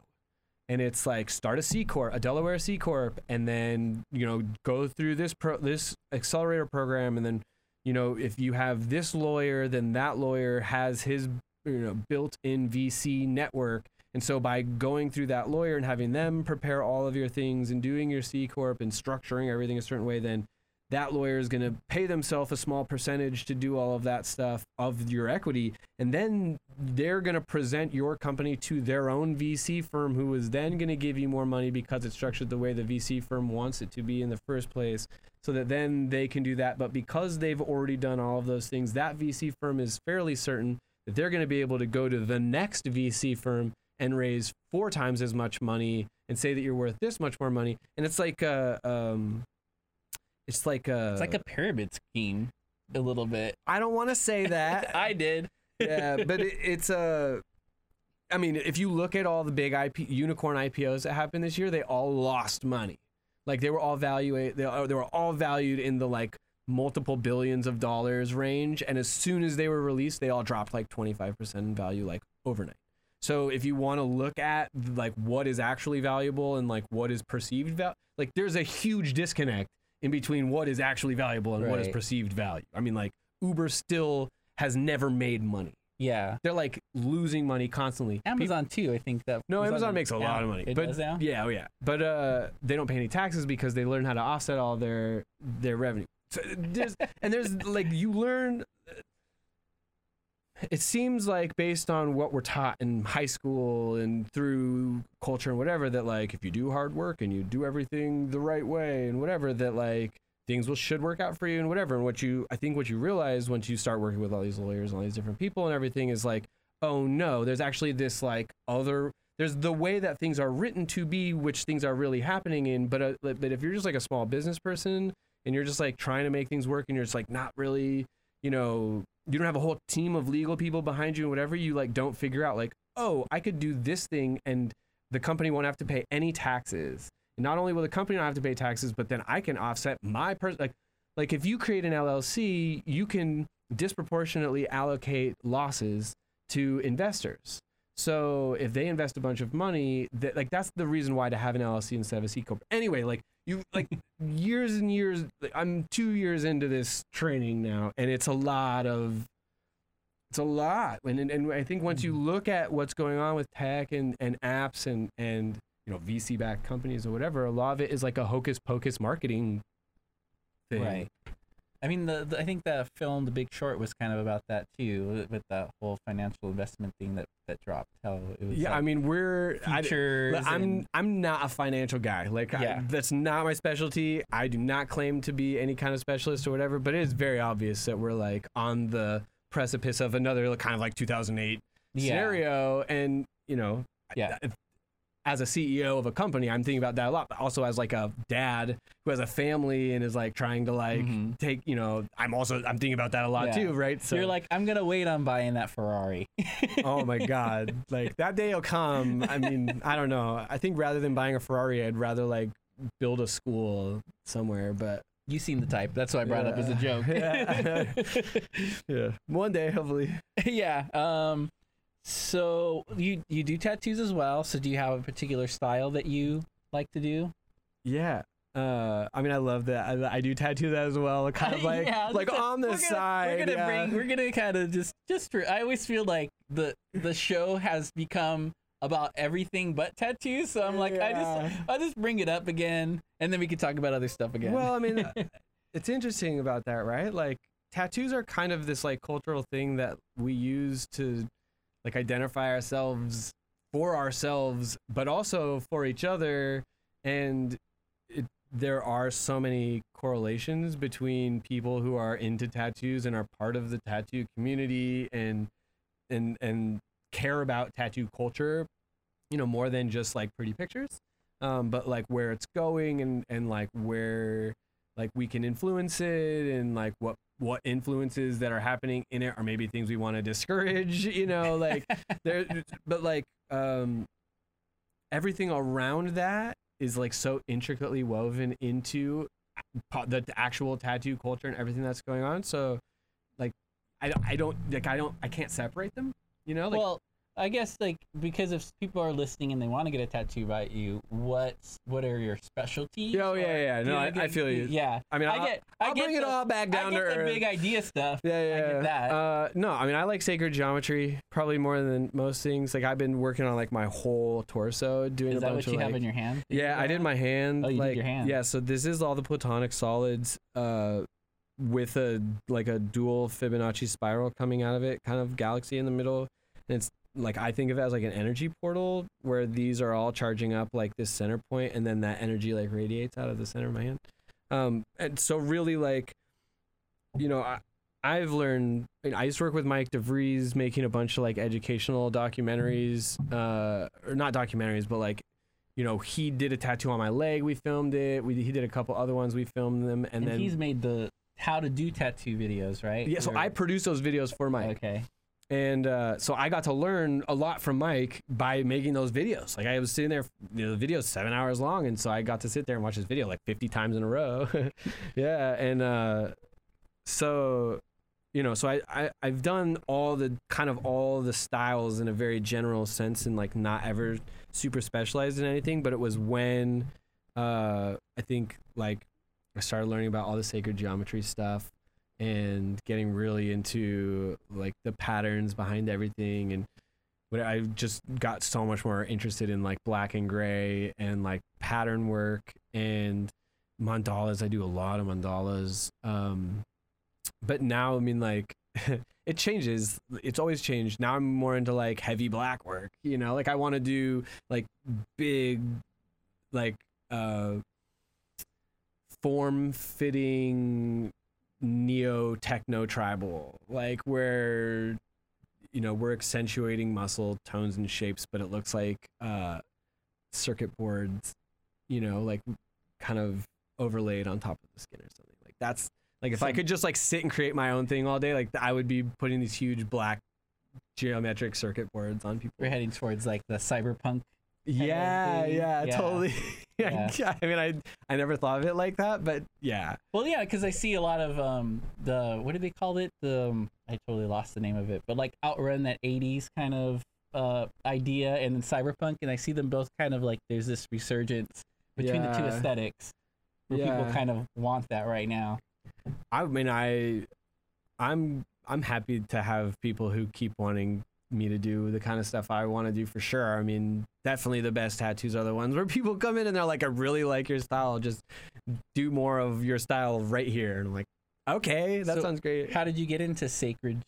and it's like start a C corp, a Delaware C corp, and then you know go through this pro- this accelerator program, and then you know if you have this lawyer, then that lawyer has his you know built-in VC network, and so by going through that lawyer and having them prepare all of your things and doing your C corp and structuring everything a certain way, then that lawyer is going to pay themselves a small percentage to do all of that stuff of your equity and then they're going to present your company to their own VC firm who is then going to give you more money because it's structured the way the VC firm wants it to be in the first place so that then they can do that. But because they've already done all of those things that VC firm is fairly certain that they're going to be able to go to the next VC firm and raise four times as much money and say that you're worth this much more money. And it's like uh, um it's like a. It's like a pyramid scheme, a little bit. I don't want to say that. I did. yeah, but it, it's a. I mean, if you look at all the big IP unicorn IPOs that happened this year, they all lost money. Like they were all valued. They, uh, they were all valued in the like multiple billions of dollars range, and as soon as they were released, they all dropped like twenty five percent in value, like overnight. So if you want to look at like what is actually valuable and like what is perceived value, like there's a huge disconnect in between what is actually valuable and what is perceived value. I mean, like Uber still has never made money. Yeah. They're like losing money constantly. Amazon too. I think that. no, was Amazon makes a lot of money. It but does now. Yeah, oh yeah. But uh, they don't pay any taxes because they learn how to offset all their their revenue. So there's and there's like you learn. It seems like based on what we're taught in high school and through culture and whatever that like if you do hard work and you do everything the right way and whatever that like things will should work out for you and whatever. And what you I think what you realize once you start working with all these lawyers and all these different people and everything is like oh no there's actually this like other there's the way that things are written to be which things are really happening in but uh, but if you're just like a small business person and you're just like trying to make things work and you're just like not really you know you don't have a whole team of legal people behind you and whatever you like don't figure out like oh i could do this thing and the company won't have to pay any taxes not only will the company not have to pay taxes but then i can offset my person like like if you create an llc you can disproportionately allocate losses to investors so if they invest a bunch of money, that like that's the reason why to have an LLC instead of a C corp. Anyway, like you like years and years. Like, I'm two years into this training now, and it's a lot of. It's a lot, and and, and I think once you mm-hmm. look at what's going on with tech and, and apps and and you know VC backed companies or whatever, a lot of it is like a hocus pocus marketing thing. Right. I mean, the, the I think the film The Big Short was kind of about that too, with that whole financial investment thing that that dropped. How it was. Yeah, like, I mean we're I. Look, I'm I'm not a financial guy. Like I- Yeah. that's not my specialty. I do not claim to be any kind of specialist or whatever, but it is very obvious that we're like on the precipice of another kind of like 2008 Yeah. scenario and you know Yeah. As a ceo of a company i'm thinking about that a lot but also as like a dad who has a family and is like trying to like Mhm. take you know i'm also i'm thinking about that a lot Yeah. too right So you're like, I'm gonna wait on buying that Ferrari. oh my god like that day will come i mean i don't know i think rather than buying a ferrari i'd rather like build a school somewhere but You seem the type. That's why I brought it up as a Yeah. joke. yeah one day hopefully yeah. Um. So you you do tattoos as well. So do you have a particular style that you like to do? yeah uh i mean i love that i, I do tattoos as well kind of like Yeah, like on the gonna, side We're gonna yeah. bring. We're gonna kind of just just. I always feel like the the show has become about everything but tattoos. So I'm like, I just I'll just bring it up again, and then we can talk about other stuff again. Well, I mean, it's interesting about that, right? Like tattoos are kind of this like cultural thing that we use to like identify ourselves for ourselves, but also for each other. And it, there are so many correlations between people who are into tattoos and are part of the tattoo community and and and care about tattoo culture, you know, more than just like pretty pictures um, but like where it's going and and like where like we can influence it and like what what influences that are happening in it or maybe things we want to discourage you know like there but like um everything around that is like so intricately woven into the actual tattoo culture and everything that's going on so like i, don't- I don't like i don't i can't separate them you know like well, I guess like because if people are listening and they want to get a tattoo by you, what's what are your specialties? Oh, yeah, yeah, no, you I- I feel you. Yeah, i mean I I'll, get. I I'll get bring it the- all back down I to get the earth big idea stuff. Yeah, yeah. I get that. Uh, no, I mean I like sacred geometry probably more than most things. Like I've been working on like my whole torso, doing Is a that bunch what you of have like. in your hand? you yeah, I did my hand. Oh, you did your hand. yeah. So this is all the platonic solids, uh, with a like a dual Fibonacci spiral coming out of it, kind of galaxy in the middle, and it's like I think of it as like an energy portal where these are all charging up like this center point, and then that energy like radiates out of the center of my hand. Um, and so really like, you know, I, I've learned. I used to work with Mike DeVries making a bunch of like educational documentaries, uh, or not documentaries, but like, you know, he did a tattoo on my leg. We filmed it. We he did a couple other ones. We filmed them, and, And, then he's made the how to do tattoo videos, right? yeah. So Or- I produced those videos for Mike, okay. And uh, so I got to learn a lot from Mike by making those videos. Like I was sitting there, you know, the video's seven hours long, and so I got to sit there and watch this video like 50 times in a row. yeah, and uh, so you know, so I, I I've done all the kind of all the styles in a very general sense, and like not ever super specialized in anything. But it was when uh, I think like I started learning about all the sacred geometry stuff and getting really into like the patterns behind everything and but I just got so much more interested in like black and gray and like pattern work and mandalas. I do a lot of mandalas. Um, but now, I mean, like, it changes. It's always changed. Now I'm more into like heavy black work, you know, like I want to do like big, like, uh, form fitting neo techno tribal, like where you know we're accentuating muscle tones and shapes, but it looks like uh, circuit boards, you know, like kind of overlaid on top of the skin or something. Like that's like if I could just like sit and create my own thing all day, like I would be putting these huge black geometric circuit boards on people. We're heading towards like the cyberpunk. Yeah, yeah, Yeah. totally. Yeah. I mean, I I never thought of it like that, but yeah. Well, yeah, because I see a lot of um the what do they call it? The um, I totally lost the name of it, but like outrun that '80s kind of uh idea and then cyberpunk, and I see them both kind of like there's this resurgence between the two aesthetics where people kind of want that right now. I mean, I, I'm I'm happy to have people who keep wanting me to do the kind of stuff I want to do for sure. I mean, definitely the best tattoos are the ones where people come in and they're like, "I really like your style. Just do more of your style right here." And I'm like, "Okay, that So, sounds great." How did you get into sacred?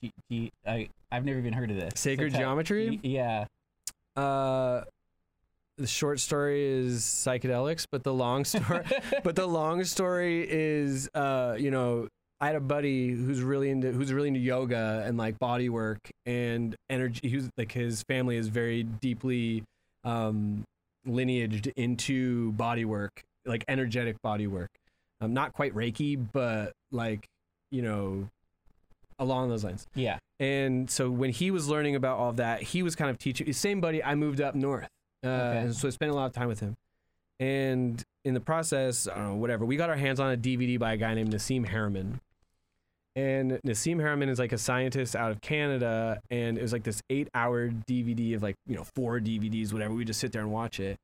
i've never even heard of this. Sacred So geometry. y- Yeah. Uh, the short story is psychedelics, but the long story, but the long story is, uh, you know, I had a buddy who's really into who's really into yoga and like body work and energy. Who's like his family is very deeply um, lineaged into body work, like energetic body work. Um, not quite Reiki, but like you know, along those lines. Yeah. And so when he was learning about all of that, he was kind of teaching. Same buddy, I moved up north, uh, Okay. and so I spent a lot of time with him. And in the process, I don't know, whatever, we got our hands on a DVD by a guy named Nassim Haramein. And Nassim Haramein is like a scientist out of Canada, and it was like this eight-hour DVD of like you know four DVDs, whatever. We just sit there and watch it,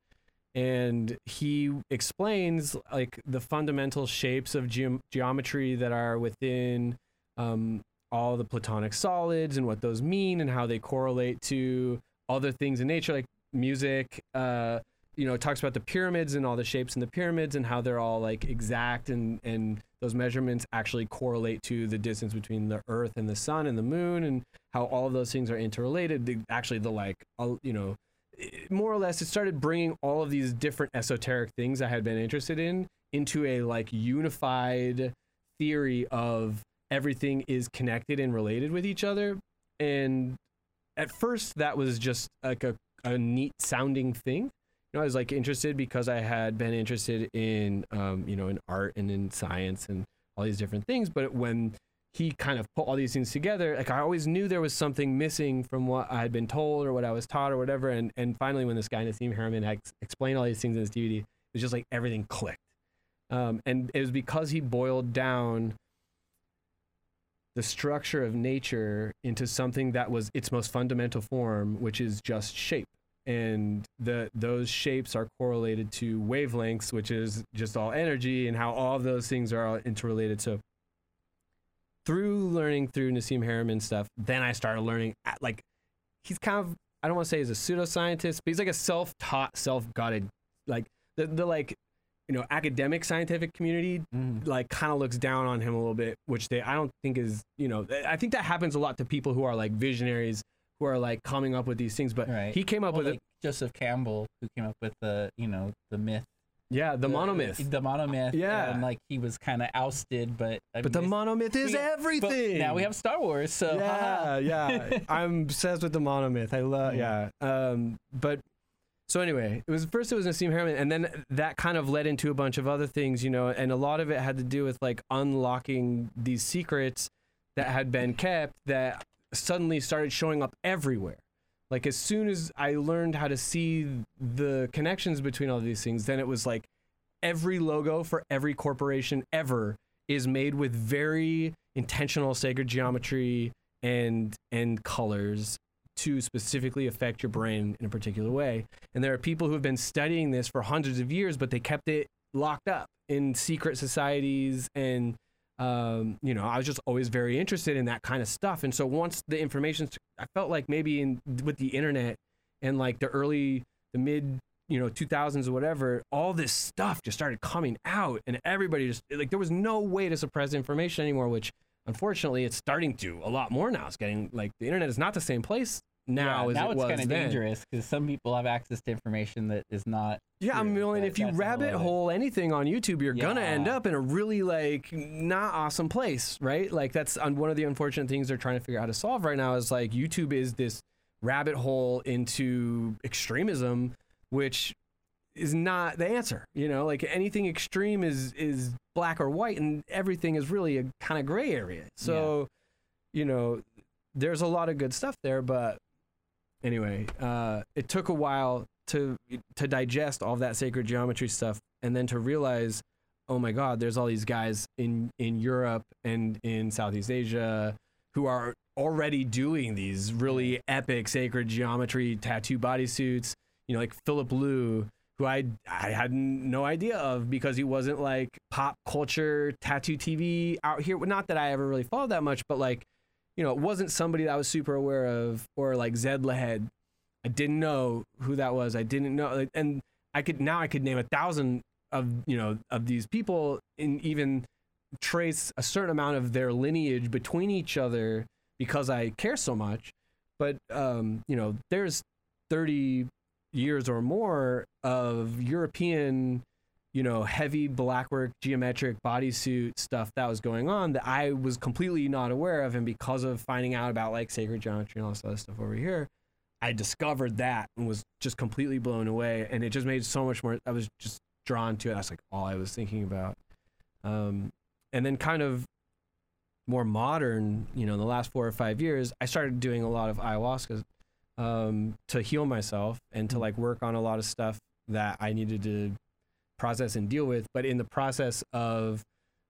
and he explains like the fundamental shapes of geom geometry that are within um, all the platonic solids and what those mean and how they correlate to other things in nature like music uh you know talks about the pyramids and all the shapes in the pyramids and how they're all like exact and and those measurements actually correlate to the distance between the earth and the sun and the moon and how all of those things are interrelated. The, actually the like uh, you know more or less it started bringing all of these different esoteric things i had been interested in into a like unified theory of everything is connected and related with each other. And at first that was just like a, a neat sounding thing you know i was like interested because i had been interested in um, you know in art and in science and all these different things but when he kind of put all these things together like i always knew there was something missing from what i had been told or what i was taught or whatever and and finally when this guy Nassim Haramein explained all these things in his dvd it was just like everything clicked um, and it was because he boiled down the structure of nature into something that was its most fundamental form, which is just shape. And the those shapes are correlated to wavelengths, which is just all energy, and how all of those things are all interrelated. So through learning through Nassim Haramein stuff, then I started learning like he's kind of I don't want to say he's a pseudoscientist, but he's like a self-taught, self-guided, like the the like you know academic scientific community Mhm. like kind of looks down on him a little bit, which they I don't think is you know I think that happens a lot to people who are like visionaries who are like coming up with these things. But Right. he came up Well, with like Joseph Campbell, who came up with the, you know, the myth. Yeah, the monomyth. the monomyth. Yeah. and like he was kind of ousted, but I But the mean, monomyth is we- everything. now we have Star Wars, so yeah, yeah. I'm obsessed with the monomyth. I love yeah. Um, but so anyway, it was first it was Nassim Haramein, and then that kind of led into a bunch of other things, you know, and a lot of it had to do with like unlocking these secrets that had been kept that suddenly started showing up everywhere. Like as soon as I learned how to see the connections between all these things, then it was like every logo for every corporation ever is made with very intentional sacred geometry and and colors to specifically affect your brain in a particular way. And there are people who have been studying this for hundreds of years, but they kept it locked up in secret societies and um, you know, I was just always very interested in that kind of stuff. And so once the information, I felt like maybe in with the internet and like the early, the mid, you know, 2000s or whatever, all this stuff just started coming out, and everybody just like there was no way to suppress information anymore. Which unfortunately, it's starting to a lot more now. It's getting like the internet is not the same place now Yeah, now it it's kind of dangerous because some people have access to information that is not. Yeah, I mean, if you that's a whole rabbit hole anything on YouTube, you're gonna end up in a really like not awesome place, right? Like that's one of the unfortunate things they're trying to figure out how to solve right now is like YouTube is this rabbit hole into extremism, which is not the answer. You know, like anything extreme is is black or white, and everything is really a kind of gray area. So, you know, there's a lot of good stuff there, but anyway, uh, it took a while to to digest all that sacred geometry stuff, and then to realize, oh my God, there's all these guys in in Europe and in Southeast Asia who are already doing these really epic sacred geometry tattoo bodysuits. You know, like Filip Leu, who I I had no idea of because he wasn't like pop culture tattoo TV out here. Not that I ever really followed that much, but like, you know, it wasn't somebody that I was super aware of, or like Xed LeHead. I didn't know who that was. I didn't know, like, and I could now I could name a thousand of you know of these people and even trace a certain amount of their lineage between each other because I care so much. But um, you know, there's 30 years or more of European you know, heavy blackwork, geometric bodysuit stuff that was going on that I was completely not aware of. And because of finding out about like sacred geometry and all this other stuff over here, I discovered that and was just completely blown away. And it just made so much more. I was just drawn to it. That's like all I was thinking about. Um, and then kind of more modern, you know, in the last four or five years, I started doing a lot of ayahuasca um, to heal myself and to like work on a lot of stuff that I needed to process and deal with. But in the process of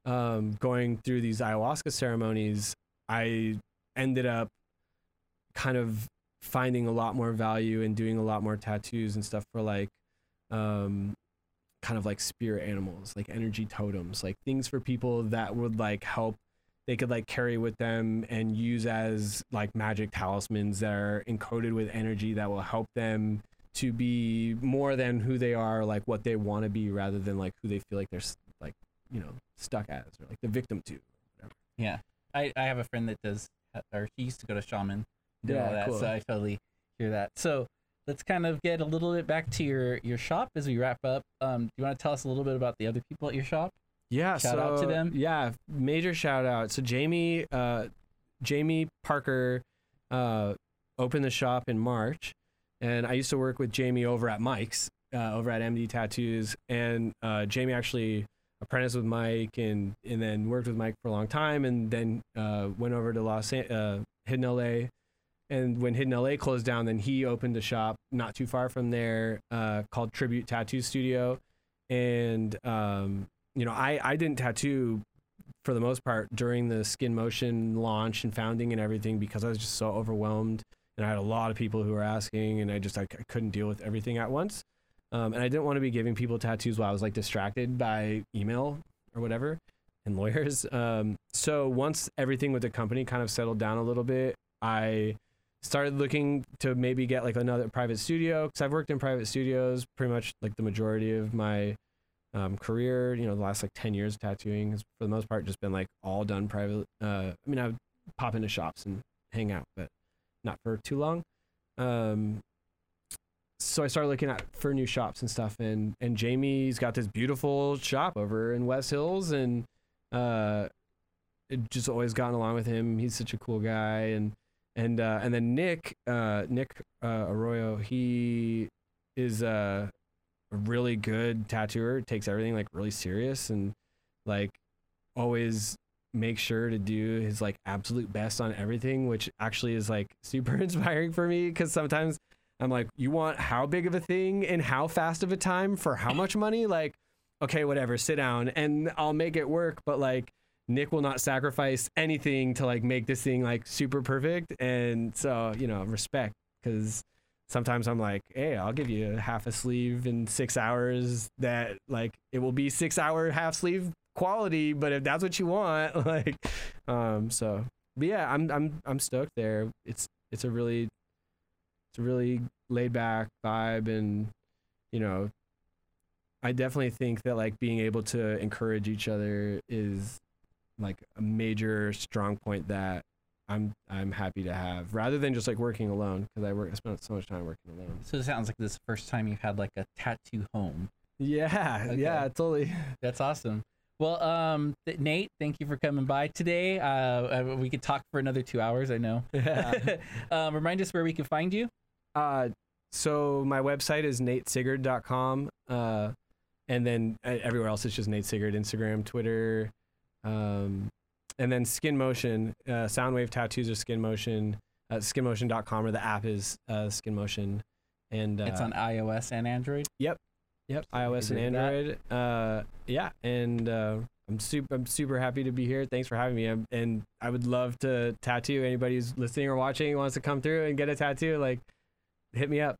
um, going through these ayahuasca ceremonies, I ended up kind of finding a lot more value and doing a lot more tattoos and stuff for like um, kind of like spirit animals, like energy totems, like things for people that would like help they could like carry with them and use as like magic talismans that are encoded with energy that will help them to be more than who they are, like what they want to be, rather than like who they feel like they're like you know stuck as or like the victim to. Whatever. Yeah, I, I have a friend that does, or he used to go to shaman, do Yeah, all that, cool. so I totally hear that. So let's kind of get a little bit back to your your shop as we wrap up. Um, do you want to tell us a little bit about the other people at your shop? Yeah, Shout out to them. Yeah, major shout out. So Jamie, uh, Jamie Parker, uh, opened the shop in March, and I used to work with Jamie over at Mike's, uh, over at MD Tattoos, and uh, Jamie actually apprenticed with Mike, and and then worked with Mike for a long time, and then uh, went over to Los uh, Hidden LA. And when Hidden LA closed down, then he opened a shop not too far from there uh, called Tribute Tattoo Studio. And um, you know, I, I didn't tattoo for the most part during the skin motion launch and founding and everything because I was just so overwhelmed and I had a lot of people who were asking and I just I, I couldn't deal with everything at once. Um, and I didn't want to be giving people tattoos while I was like distracted by email or whatever and lawyers. Um, so once everything with the company kind of settled down a little bit, I started looking to maybe get like another private studio because I've worked in private studios pretty much like the majority of my um, career. You know, the last like ten years of tattooing has for the most part just been like all done private. Uh, I mean, I would pop into shops and hang out, but not for too long. Um, so I started looking at for new shops and stuff, and and Jamie's got this beautiful shop over in West Hills, and uh, it just always gotten along with him. He's such a cool guy, and and uh, and then Nick, uh, Nick uh, Arroyo, he is a really good tattooer. Takes everything like really serious, and like always makes sure to do his like absolute best on everything, which actually is like super inspiring for me because sometimes I'm like, you want how big of a thing and how fast of a time for how much money? Like, okay, whatever, sit down and I'll make it work. But like, Nick will not sacrifice anything to like make this thing like super perfect. And so, you know, respect because sometimes I'm like, hey, I'll give you half a sleeve in six hours that like it will be six hour half sleeve quality. But if that's what you want, like, um, so, but yeah, I'm, I'm, I'm stoked there. It's, it's a really, it's a really laid back vibe and, you know, I definitely think that like being able to encourage each other is like a major strong point that I'm I'm happy to have rather than just like working alone because I work I spent so much time working alone. So it sounds like this is the first time you've had like a tattoo home. Yeah, Okay. yeah, totally. That's awesome. Well, um, th- Nate, thank you for coming by today. Uh, uh, we could talk for another two hours. I know. Yeah. um, remind us where we can find you. uh, so my website is natesiggard.com. Uh, and then uh, everywhere else it's just Nate Siggard, Instagram, Twitter, um, and then Skin Motion, uh, Soundwave Tattoos or Skin Motion, uh, skinmotion.com or the app is uh, Skin Motion. And uh, it's on iOS and Android. Yep, iOS and Android. Uh, yeah, and uh, I'm super. I'm super happy to be here. Thanks for having me. I'm, and I would love to tattoo anybody who's listening or watching wants to come through and get a tattoo. Like, hit me up.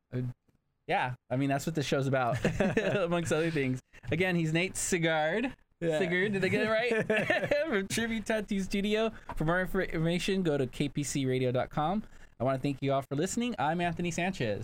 Yeah, I mean that's what the show's about, amongst other things. Again, he's Nate Siggard. Sigurd, did I get it right? From Tribute Tattoo Studio. For more information, go to kpcradio.com. I want to thank you all for listening. I'm Anthony Sanchez.